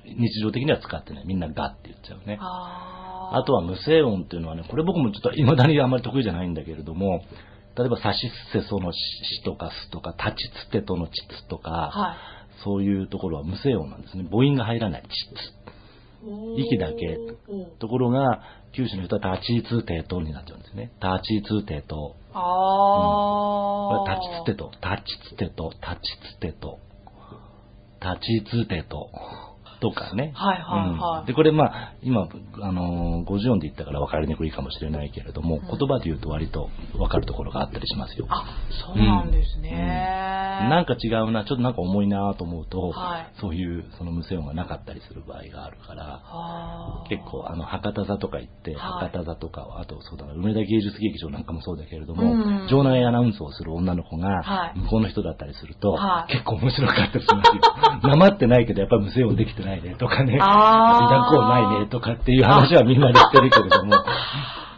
日常的には使ってない。みんながって言っちゃうね。あとは無声音っていうのはね、これ僕もちょっと未だにあんまり得意じゃないんだけれども、例えば、さしすせそのしとかすとか、立ちつてとのちつとか、はい。そういうところは無声音なんですね。母音が入らない。ちつ。息だけところが、九州の人は立ちつてとになっちゃうんですね。立ちつてと。ああ。立ちつてと、立ちつてと、立ちつてと、立ちつてと、とかね。はいはいはい。うん。で、これまあ、今、あのー、50音で言ったから分かりにくいかもしれないけれども、ん。言葉で言うと割と分かるところがあったりしますよ。あ、そうなんですね。なんか違うな、ちょっとなんか重いなと思うと、はい。そういうその無声音がなかったりする場合があるから、結構あの博多座とか行って、はい。博多座とかあとそうだな梅田芸術劇場なんかもそうだけれども、うん場内アナウンスをする女の子がはい。向こうの人だったりすると、はい。結構面白かったりしますよ。なまってないけどやっぱり無声音できてないねとかね、あー微濁音ないねとかっていう話はみんなでしてるけれども、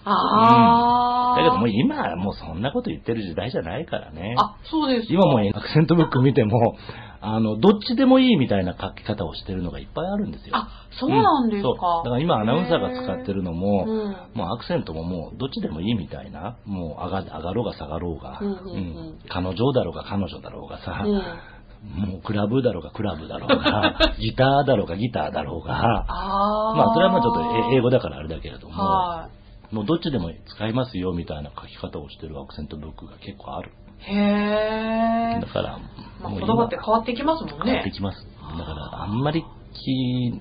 ああ。だけどもう今はもうそんなこと言ってる時代じゃないからね。あ、そうですか。今もアクセントブック見ても、あの、どっちでもいいみたいな書き方をしてるのがいっぱいあるんですよ。あ、そうなんですか。そうだから今アナウンサーが使ってるのも、うんもうアクセントももうどっちでもいいみたいな、もう上が上がろうが下がろうが、うんうんうん彼女だろうが彼女だろうがさ、うんもうクラブだろうがクラブだろうが、ギターだろうがギターだろうが。まあそれはまあちょっとえ英語だからあれだけれども、はもうどっちでも使いますよみたいな書き方をしてるアクセントブックが結構ある。い。へえだ。から、まあ、言葉って変わってきますもん変わってね。きます。だから、あんまり気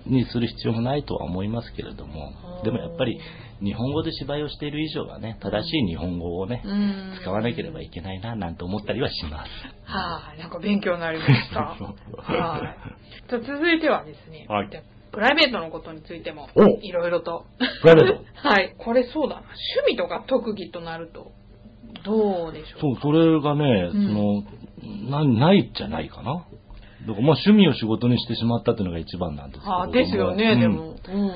にする必要もないとは思いますけれども、でもやっぱり日本語で芝居をしている以上はね、正しい日本語をね、うん。使わなければいけないな、なんて思ったりはします。はい、なんか勉強になりました。はい。じゃあ続いてはですね、はいプライベートのことについてもお、いろいろと。プライベート はい。これそうだな。趣味とか特技となると、どうでしょうそう、それがね、うんその、な、ないじゃないかな。だからまあ趣味を仕事にしてしまったっていうのが一番なんですけれども。あですよね、うんでも。うん。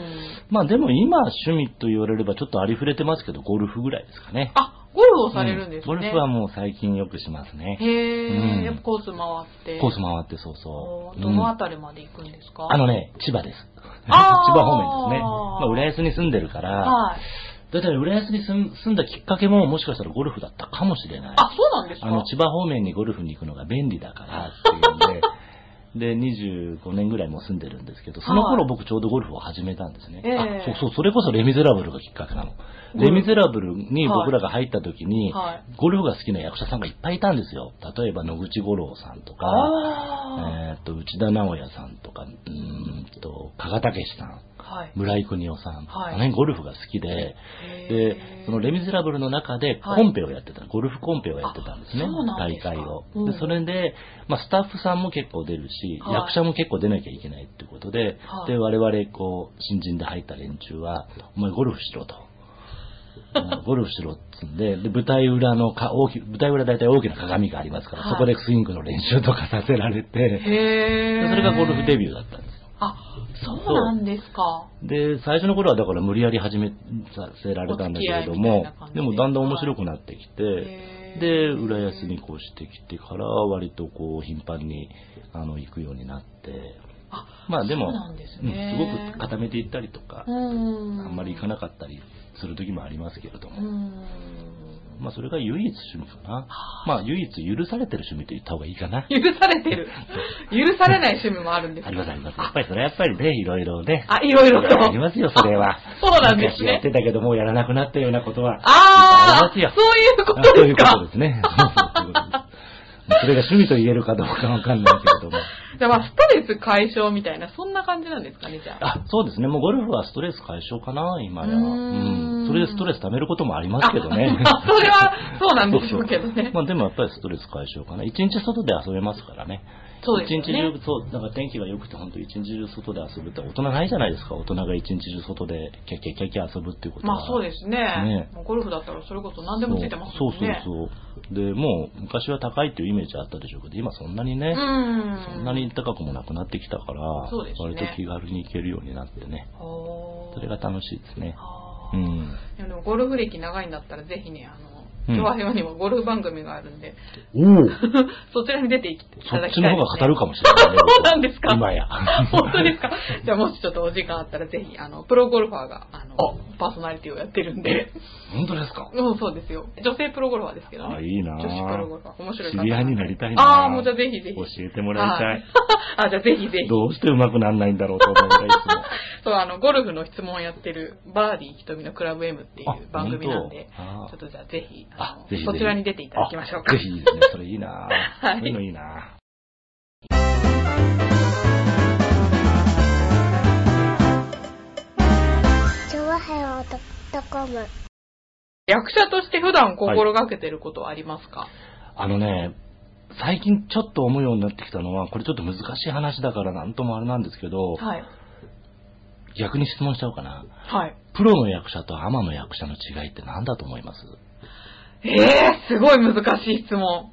まあでも今趣味と言われればちょっとありふれてますけど、ゴルフぐらいですかね。あ、ゴルフをされるんですね。ゴルフはもう最近よくしますね。へえ、うんやっぱコース回って。コース回ってそうおそう。ーどのあたりまで行くんですか、あのね、千葉です。千葉方面ですね。まあ、浦安に住んでるから、はい。だいたい浦安に住ん住んだきっかけももしかしたらゴルフだったかもしれない。あ、そうなんですか？あの、千葉方面にゴルフに行くのが便利だからっていうんで、で、25年ぐらいもう住んでるんですけど、その頃はい僕ちょうどゴルフを始めたんですね。ええあ、そうそう、それこそレミゼラブルがきっかけなの。うんレミゼラブルに僕らが入った時に、はい。ゴルフが好きな役者さんがいっぱいいたんですよ。例えば野口五郎さんとか、あえーっと、内田直也さんとか、うーんと、加賀武さん。村井邦夫さん、はい。ね、ゴルフが好きで、で、そのレミゼラブルの中ではい。コンペをやってた、ゴルフコンペをやってたんですね大会を。うん。で、それで、まあ、スタッフさんも結構出るし、役者も結構出なきゃいけないっていうことで、はい。で、我々、こう、新人で入った連中は、お前ゴルフしろと。う んゴルフしろっつんで、で、舞台裏のか、大き、舞台裏大体大きな鏡がありますから、はいそこでスイングの練習とかさせられて、へそれがゴルフデビューだったんですよ。あ、そうなんですか。で、最初の頃はだから無理やり始めさせられたんだけれどもでもだんだん面白くなってきて、で、浦安にこうしてきてから、割とこう頻繁にあの行くようになって、あ、まあでも、すうんね。すごく固めていったりとか。あんまり行かなかったりする時もありますけれども。まあそれが唯一趣味かな。まあ唯一許されてる趣味と言った方がいいかな。許されてる。許されない趣味もあるんですありますあります。やっぱりそれはやっぱりね、いろいろね。あ、いろいろと。ありますよ、それは。そうなんですね昔やってたけど、もうやらなくなったようなことは。ああ、そういうことですか。そうそうそういうことです。それが趣味と言えるかどうかわかんないけれども。じゃあまあ、ストレス解消みたいな、そんな感じなんですかね、じゃあ。あ、そうですね。もうゴルフはストレス解消かな、今や。うんん。それでストレス溜めることもありますけどね。あまあそれはそうなんでしょうけどね まあでもやっぱりストレス解消かな。一日外で遊べますからね。そうですよね一日中、そう、なんか天気が良くて本当一日中外で遊ぶって大人ないじゃないですか。大人が一日中外でキャッキャキャッキャ遊ぶっていうことは。まあそうですね。ねゴルフだったらそれこそ何でもついてますもんね。そうそうそう。で、もう昔は高いっていうイメージあったでしょうけど、今そんなにね、うん。そんなに高くもなくなってきたから、そうですね割と気軽に行けるようになってね。それが楽しいですね。うん。でもゴルフ歴長いんだったらぜひね、あの、うん調和表にもゴルフ番組があるんで、おお そちらに出ていそただっちの方きたいです、ね。が語るかもしれないね。そうなんですか？今や。本当ですか？じゃあもしちょっとお時間あったらぜひ、あの、プロゴルファーが、あの、パーソナリティをやってるんで、本当ですか？うん、そうですよ。女性プロゴルファーですけどね。あいいな女子プロゴルファー。面白い方知り合いになりたいなああ、もうじゃあぜひぜひ。教えてもらいたいはあ、じゃあぜひぜひ。どうして上手くなんないんだろうと思ういいつも。そう、あの、ゴルフの質問をやってる、バーディー瞳のクラブ M っていうあ番組なんで、ちょっとじゃあぜひ、あぜひぜひそちらに出ていただきましょうか。あぜひですね、それいいな はいそういうのいいなチョワヘオドットコム。役者として普段心がけてることはありますか、あのね、最近ちょっと思うようになってきたのは、これちょっと難しい話だからなんともあれなんですけど、はい。逆に質問しちゃおうかな。はい。プロの役者とアマの役者の違いって何だと思います？ええー、すごい難しい質問。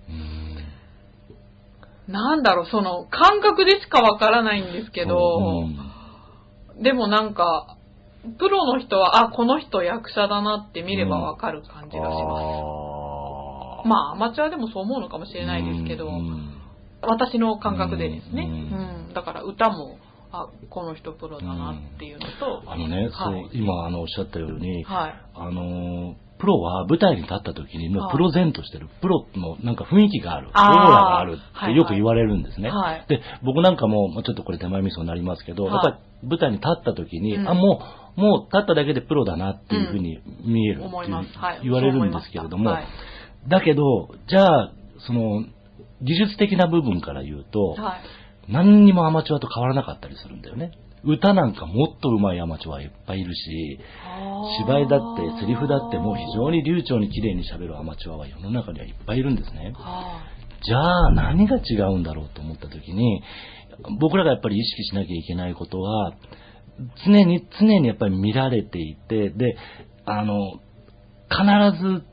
なんだろう、その、感覚でしかわからないんですけど、うんでもなんか、プロの人は、あ、この人役者だなって見ればわかる感じがします。まあ、アマチュアでもそう思うのかもしれないですけど、うん私の感覚でですね。ううんん。だから歌も、あ、この人プロだなっていうのと、あのね、そうはい、今あのおっしゃったように、はい。あのープロは舞台に立った時にもはいうプロ前としてる。プロのなんか雰囲気がある。オーラがあるってよく言われるんですね。はいで、僕なんかも、まあちょっとこれ手前味噌になりますけど、はいやっぱり舞台に立った時に、うんあ、もう、もう立っただけでプロだなっていうふうに見えるっていう思います。はい。言われるんですけれども、そう思いまだけど、じゃあ、その、技術的な部分から言うと。何にもアマチュアと変わらなかったりするんだよね。歌なんかもっと上手いアマチュアはいっぱいいるし、芝居だってセリフだってもう非常に流暢に綺麗に喋るアマチュアは世の中にはいっぱいいるんですね。はじゃあ何が違うんだろうと思った時に、僕らがやっぱり意識しなきゃいけないことは、常に、常にやっぱり見られていて、で、あの、必ず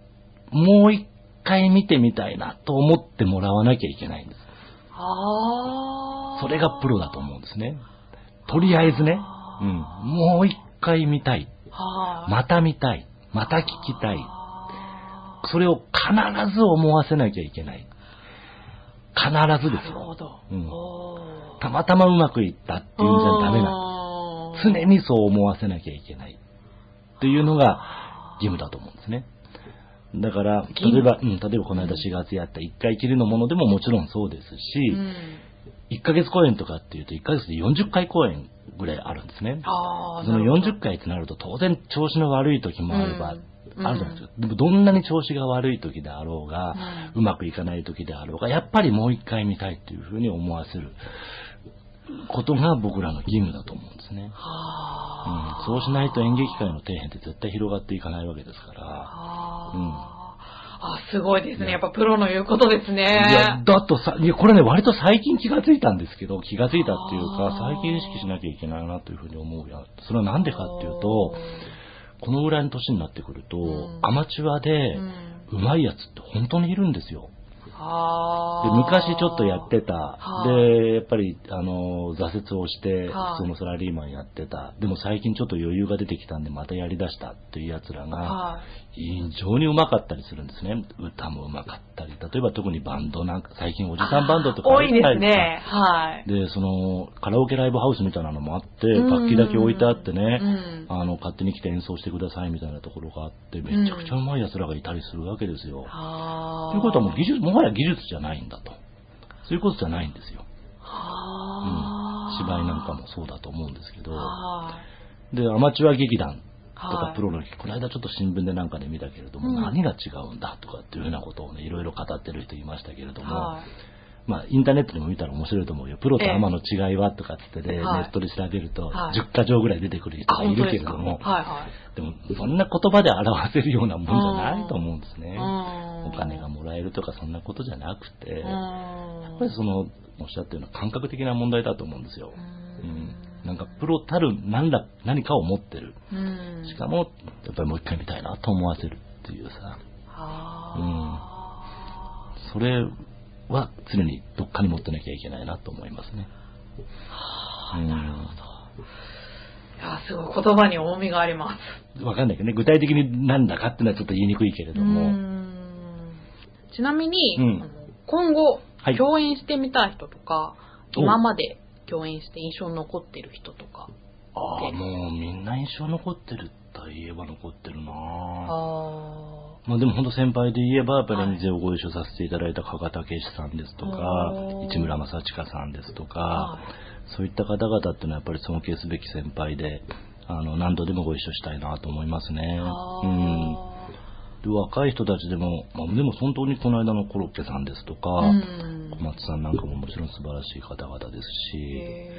もう一回見てみたいなと思ってもらわなきゃいけないんです。それがプロだと思うんですね。とりあえずね、うん、もう一回見たい。はい。また見たい。また聞きたい。あそれを必ず思わせなきゃいけない。必ずーですよ。うんたまたまうまくいったっていうんじゃダメな。な常にそう思わせなきゃいけない。っていうのが義務だと思うんですね。だから、例えば、うん、例えばこの間4月やった1回きりのものでももちろんそうですし、うん1ヶ月公演とかっていうと1ヶ月で40回公演ぐらいあるんですね。そのなるほど40回ってなると当然調子の悪い時もあれば、うんあるじゃないですか。でもどんなに調子が悪い時であろうが、ううまくいかない時であろうが、やっぱりもう一回見たいっていうふうに思わせることが僕らの義務だと思うんですね。うんはあ、そうしないと演劇界の底辺って絶対広がっていかないわけですから。うんああ、すごいですね。やっぱプロの言うことですね。いや、だとさ、いや、これね、割と最近気がついたんですけど、気がついたっていうか最近意識しなきゃいけないなというふうに思うや。それはなんでかっていうと、このぐらいの年になってくると、うんアマチュアでうまいやつって本当にいるんですよ。で昔ちょっとやってたは。で、やっぱり、あの、挫折をして、はい普通のサラリーマンやってた。でも最近ちょっと余裕が出てきたんで、またやり出したっていう奴らが、はい非常にうまかったりするんですね。歌もうまかったり。例えば特にバンドなんか、最近おじさんバンドとか多いですね。はい。で、その、カラオケライブハウスみたいなのもあって、うん楽器だけ置いてあってね、うんあの、勝手に来て演奏してくださいみたいなところがあって、めちゃくちゃうまい奴らがいたりするわけですよ。あということはもう技術、もはや技術じゃないんだと。そういうことじゃないんですよ。うん。は芝居なんかもそうだと思うんですけど。はで、アマチュア劇団とはいかプロの劇、この間ちょっと新聞でなんかで見たけれども、うん何が違うんだとかっていうようなことをね、いろいろ語ってる人いましたけれども、はいまあ、インターネットでも見たら面白いと思うよ。プロとアマの違いはとかってね、はいネットで調べると、はい10箇条ぐらい出てくる人あ、がいるけれども、はいはい。でも、そんな言葉で表せるようなもんじゃないと思うんですね。うんお金がもらえるとかそんなことじゃなくて、うんやっぱりその、おっしゃったような感覚的な問題だと思うんですよ。うん。なんか、プロたる何ら、何かを持ってる。うん。しかも、やっぱりもう一回見たいなと思わせるっていうさ、あそれは常にどっかに持ってなきゃいけないなと思いますね。うん。ーいや、すごい言葉に重みがあります。わかんないけどね、具体的に何だかっていうのはちょっと言いにくいけれどうも、ん。ちなみに、うん。今後、はい。共演してみたい人とか、お。今まで共演して印象に残ってる人とか。ああ、もうみんな印象残ってると言えば残ってるなあまあでも本当先輩で言えば、やっぱりはいレミゼをご一緒させていただいた加賀武史さんですとか市村正親さんですとか、はそういった方々っていうのはやっぱり尊敬すべき先輩で、あの、何度でもご一緒したいなと思いますね。うん。で、若い人たちでも、まあ、でも本当にこの間のコロッケさんですとか、うん。小松さんなんかももちろん素晴らしい方々ですし、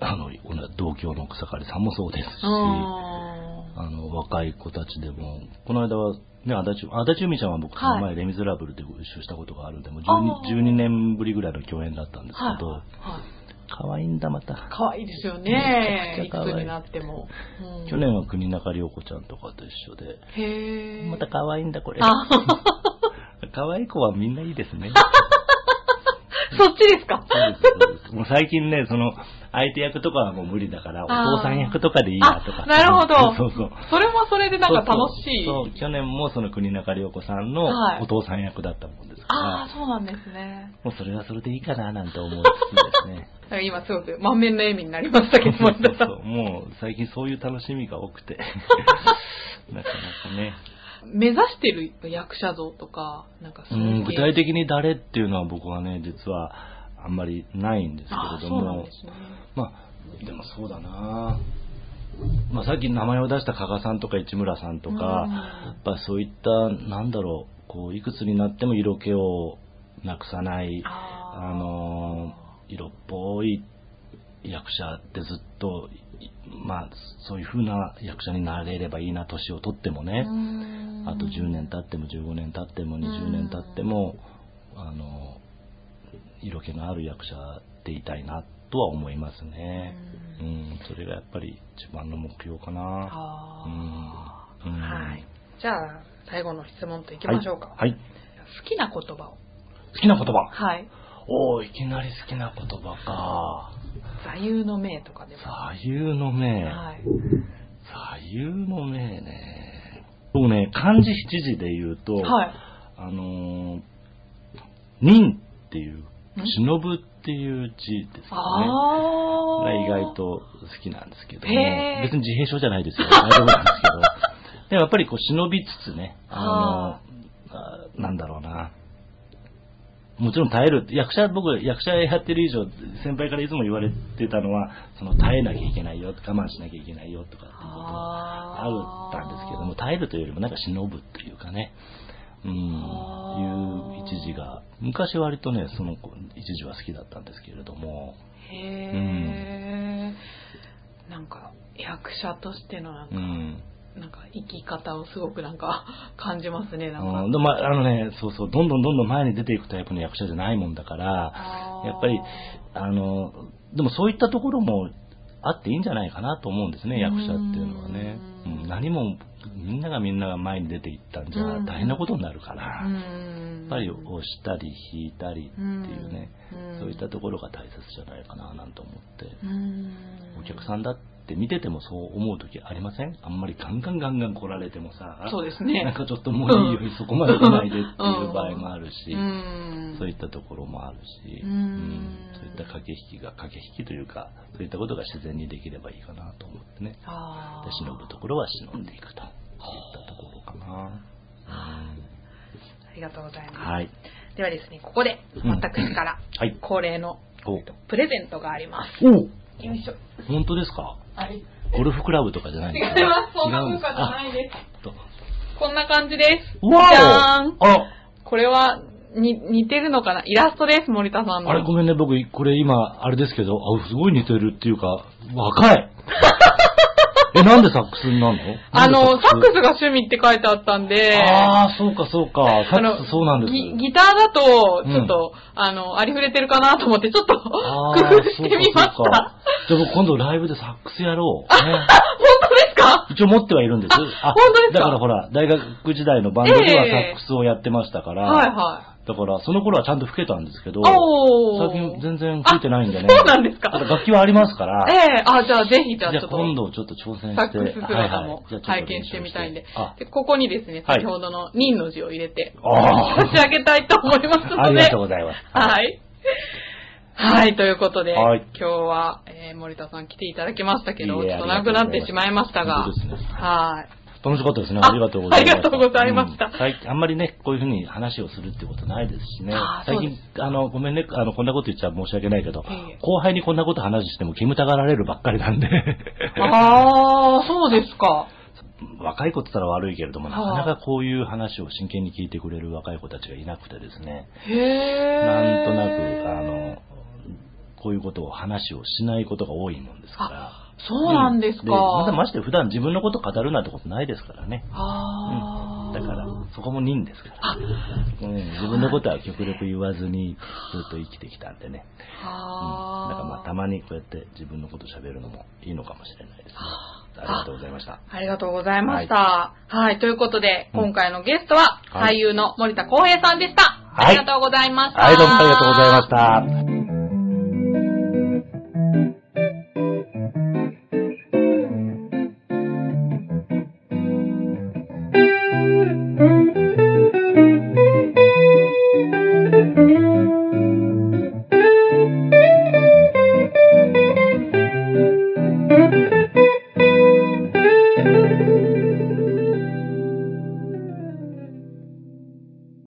あの、この同郷の草刈さんもそうですし、ああの、若い子たちでも、この間は、ね、足立、足立由美ちゃんは僕、はい。前、レ・ミゼラブルでご一緒したことがあるんで、もうあ 12, 12年ぶりぐらいの共演だったんですはい。けど、はい可愛いんだ、また。可愛いですよね。めちゃくちゃ可愛いいくつになっても。うん去年は国中涼子ちゃんとかと一緒で、へーまた可愛いんだ、これ。あ 可愛い子はみんないいですね。そっちですか？そうですそうですもう最近ね、その、相手役とかはもう無理だから、お父さん役とかでいいやとか。あなるほどそうそう。それもそれでなんか楽しい。そう去年もその国中涼子さんのはいお父さん役だったもんですから、ああ、そうなんですね。もうそれはそれでいいかななんて思いつつですね。だから今すごく満面の笑みになりましたけど、そうそうそうもう最近そういう楽しみが多くて。なかなかね。目指してる役者像とか、なんかそう具体的に誰っていうのは僕はね、実はあんまりないんですけあれども。ね。まあ、でもそうだな。まあさっき名前を出した加賀さんとか市村さんとか、うん。やっぱそういった、なんだろう、こう、いくつになっても色気をなくさない、あのー、色っぽい役者ってずっと、いまあ、そういう風な役者になれればいいな、年を取ってもね。うん。あと10年経っても15年経っても20年経っても、あの、色気のある役者でいたいなとは思いますね。ううんん、それがやっぱり一番の目標かな。あうんうんーはい。じゃあ、最後の質問といきましょうか。はい。はい好きな言葉を。好きな言葉。はい。おおいきなり好きな言葉か。座右の銘とかでも。左右の銘。はい。左右の銘ね。僕ね、漢字七字で言うと、はい。あのー、忍っていう、ん忍ぶっていう字ですよね。が意外と好きなんですけども、別に自閉症じゃないですよ。大丈夫なんですけど。でもやっぱりこう忍びつつね、あの、あなんだろうな。もちろん耐える。役者、僕、役者やってる以上、先輩からいつも言われてたのは、その耐えなきゃいけないよ、我慢しなきゃいけないよとかっていうことがあったんですけども、耐えるというよりもなんか忍ぶっていうかね、うん、いう一時が、昔割とね、その一時は好きだったんですけれども、へえ、なんか役者としてのなんか、うん。なんか生き方をすごくなんか 感じますね、なんか。うん、でああのね、そうそう、どんどんどんどん前に出ていくタイプの役者じゃないもんだから、やっぱり、あの、でもそういったところもあっていいんじゃないかなと思うんですね、役者っていうのはね。何も、みんながみんなが前に出ていったんじゃうん。大変なことになるから、うやんっぱり押したり引いたりっていうね、うん。そういったところが大切じゃないかななんて思って。うん。お客さんだって見ててもそう思う時ありません？あんまりガンガンガンガン来られてもさ、そうですね。なんかちょっともういいよ、うんそこまで来ないでっていう場合もあるし、うん。そういったところもあるし、うん。そういった駆け引きが、駆け引きというか、そういったことが自然にできればいいかなと思ってね。忍ぶところは忍んでいくといったところかな。ありがとうございます。はい。ではですね、ここでうん私からはい。恒例のおプレゼントがあります。およいしょ。本当ですか？はい。ゴルフクラブとかじゃないん違いですかます。そんな文化じゃないです。こんな感じです。わじゃーんこれは、に、似てるのかな？イラストです、森田さんの。あれごめんね、僕、これ今、あれですけど、あ、すごい似てるっていうか、若い え、なんでサックスになるの？あの、サックスが趣味って書いてあったんで、ああ、そうかそうか。サックスそうなんです。ギギターだと、ちょっと、あの、ありふれてるかなと思って、ちょっと工夫してみました。そうかそうかじゃあ僕今度ライブでサックスやろう。ね本当ですか？一応持ってはいるんです。あ本当ですか？だからほら、大学時代のバンドではサックスをやってましたから、はいはい。だからその頃はちゃんと吹けたんですけど。最近全然吹いてないんでね。あそうなんですか楽器はありますから、ええあ、じゃあぜひ、じゃあちょっと。今度ちょっと挑戦して、サックス姿もはいはいじゃあちょっと拝見してみたいんで。で、ここにですね、はい先ほどの任の字を入れて、差し上げたいと思いますので。ありがとうございます。はい。はい、ということで、はい今日は、えー森田さん来ていただきましたけど、ちょっと長くなってしまいましたが、本当ですねはい。楽しかったですね。あありがとうございました。ありがとうございましたうん最近あんまりね、こういうふうに話をするってことないですしねあ。ー最近、あの、ごめんね、あの、こんなこと言っちゃ申し訳ないけどいえいえ、後輩にこんなこと話しても煙たがられるばっかりなんで。あー、そうですか。若い子って言ったら悪いけれども、なはあかなかこういう話を真剣に聞いてくれる若い子たちがいなくてですね。へー。なんとなく、あの、こういうことを話をしないことが多いもんですから。そうなんですか。でまたまして普段自分のこと語るなんてことないですからね。あー。だから、そこも任ですから。うん、自分のことは極力言わずにずっと生きてきたんでね。うん。だからまあたまにこうやって自分のこと喋るのもいいのかもしれないですね。ありがとうございました。ありがとうございました。はい、ということで、うん今回のゲストは、はい俳優の森田光平さんでした。はいありがとうございました。はい、どうもありがとうございました。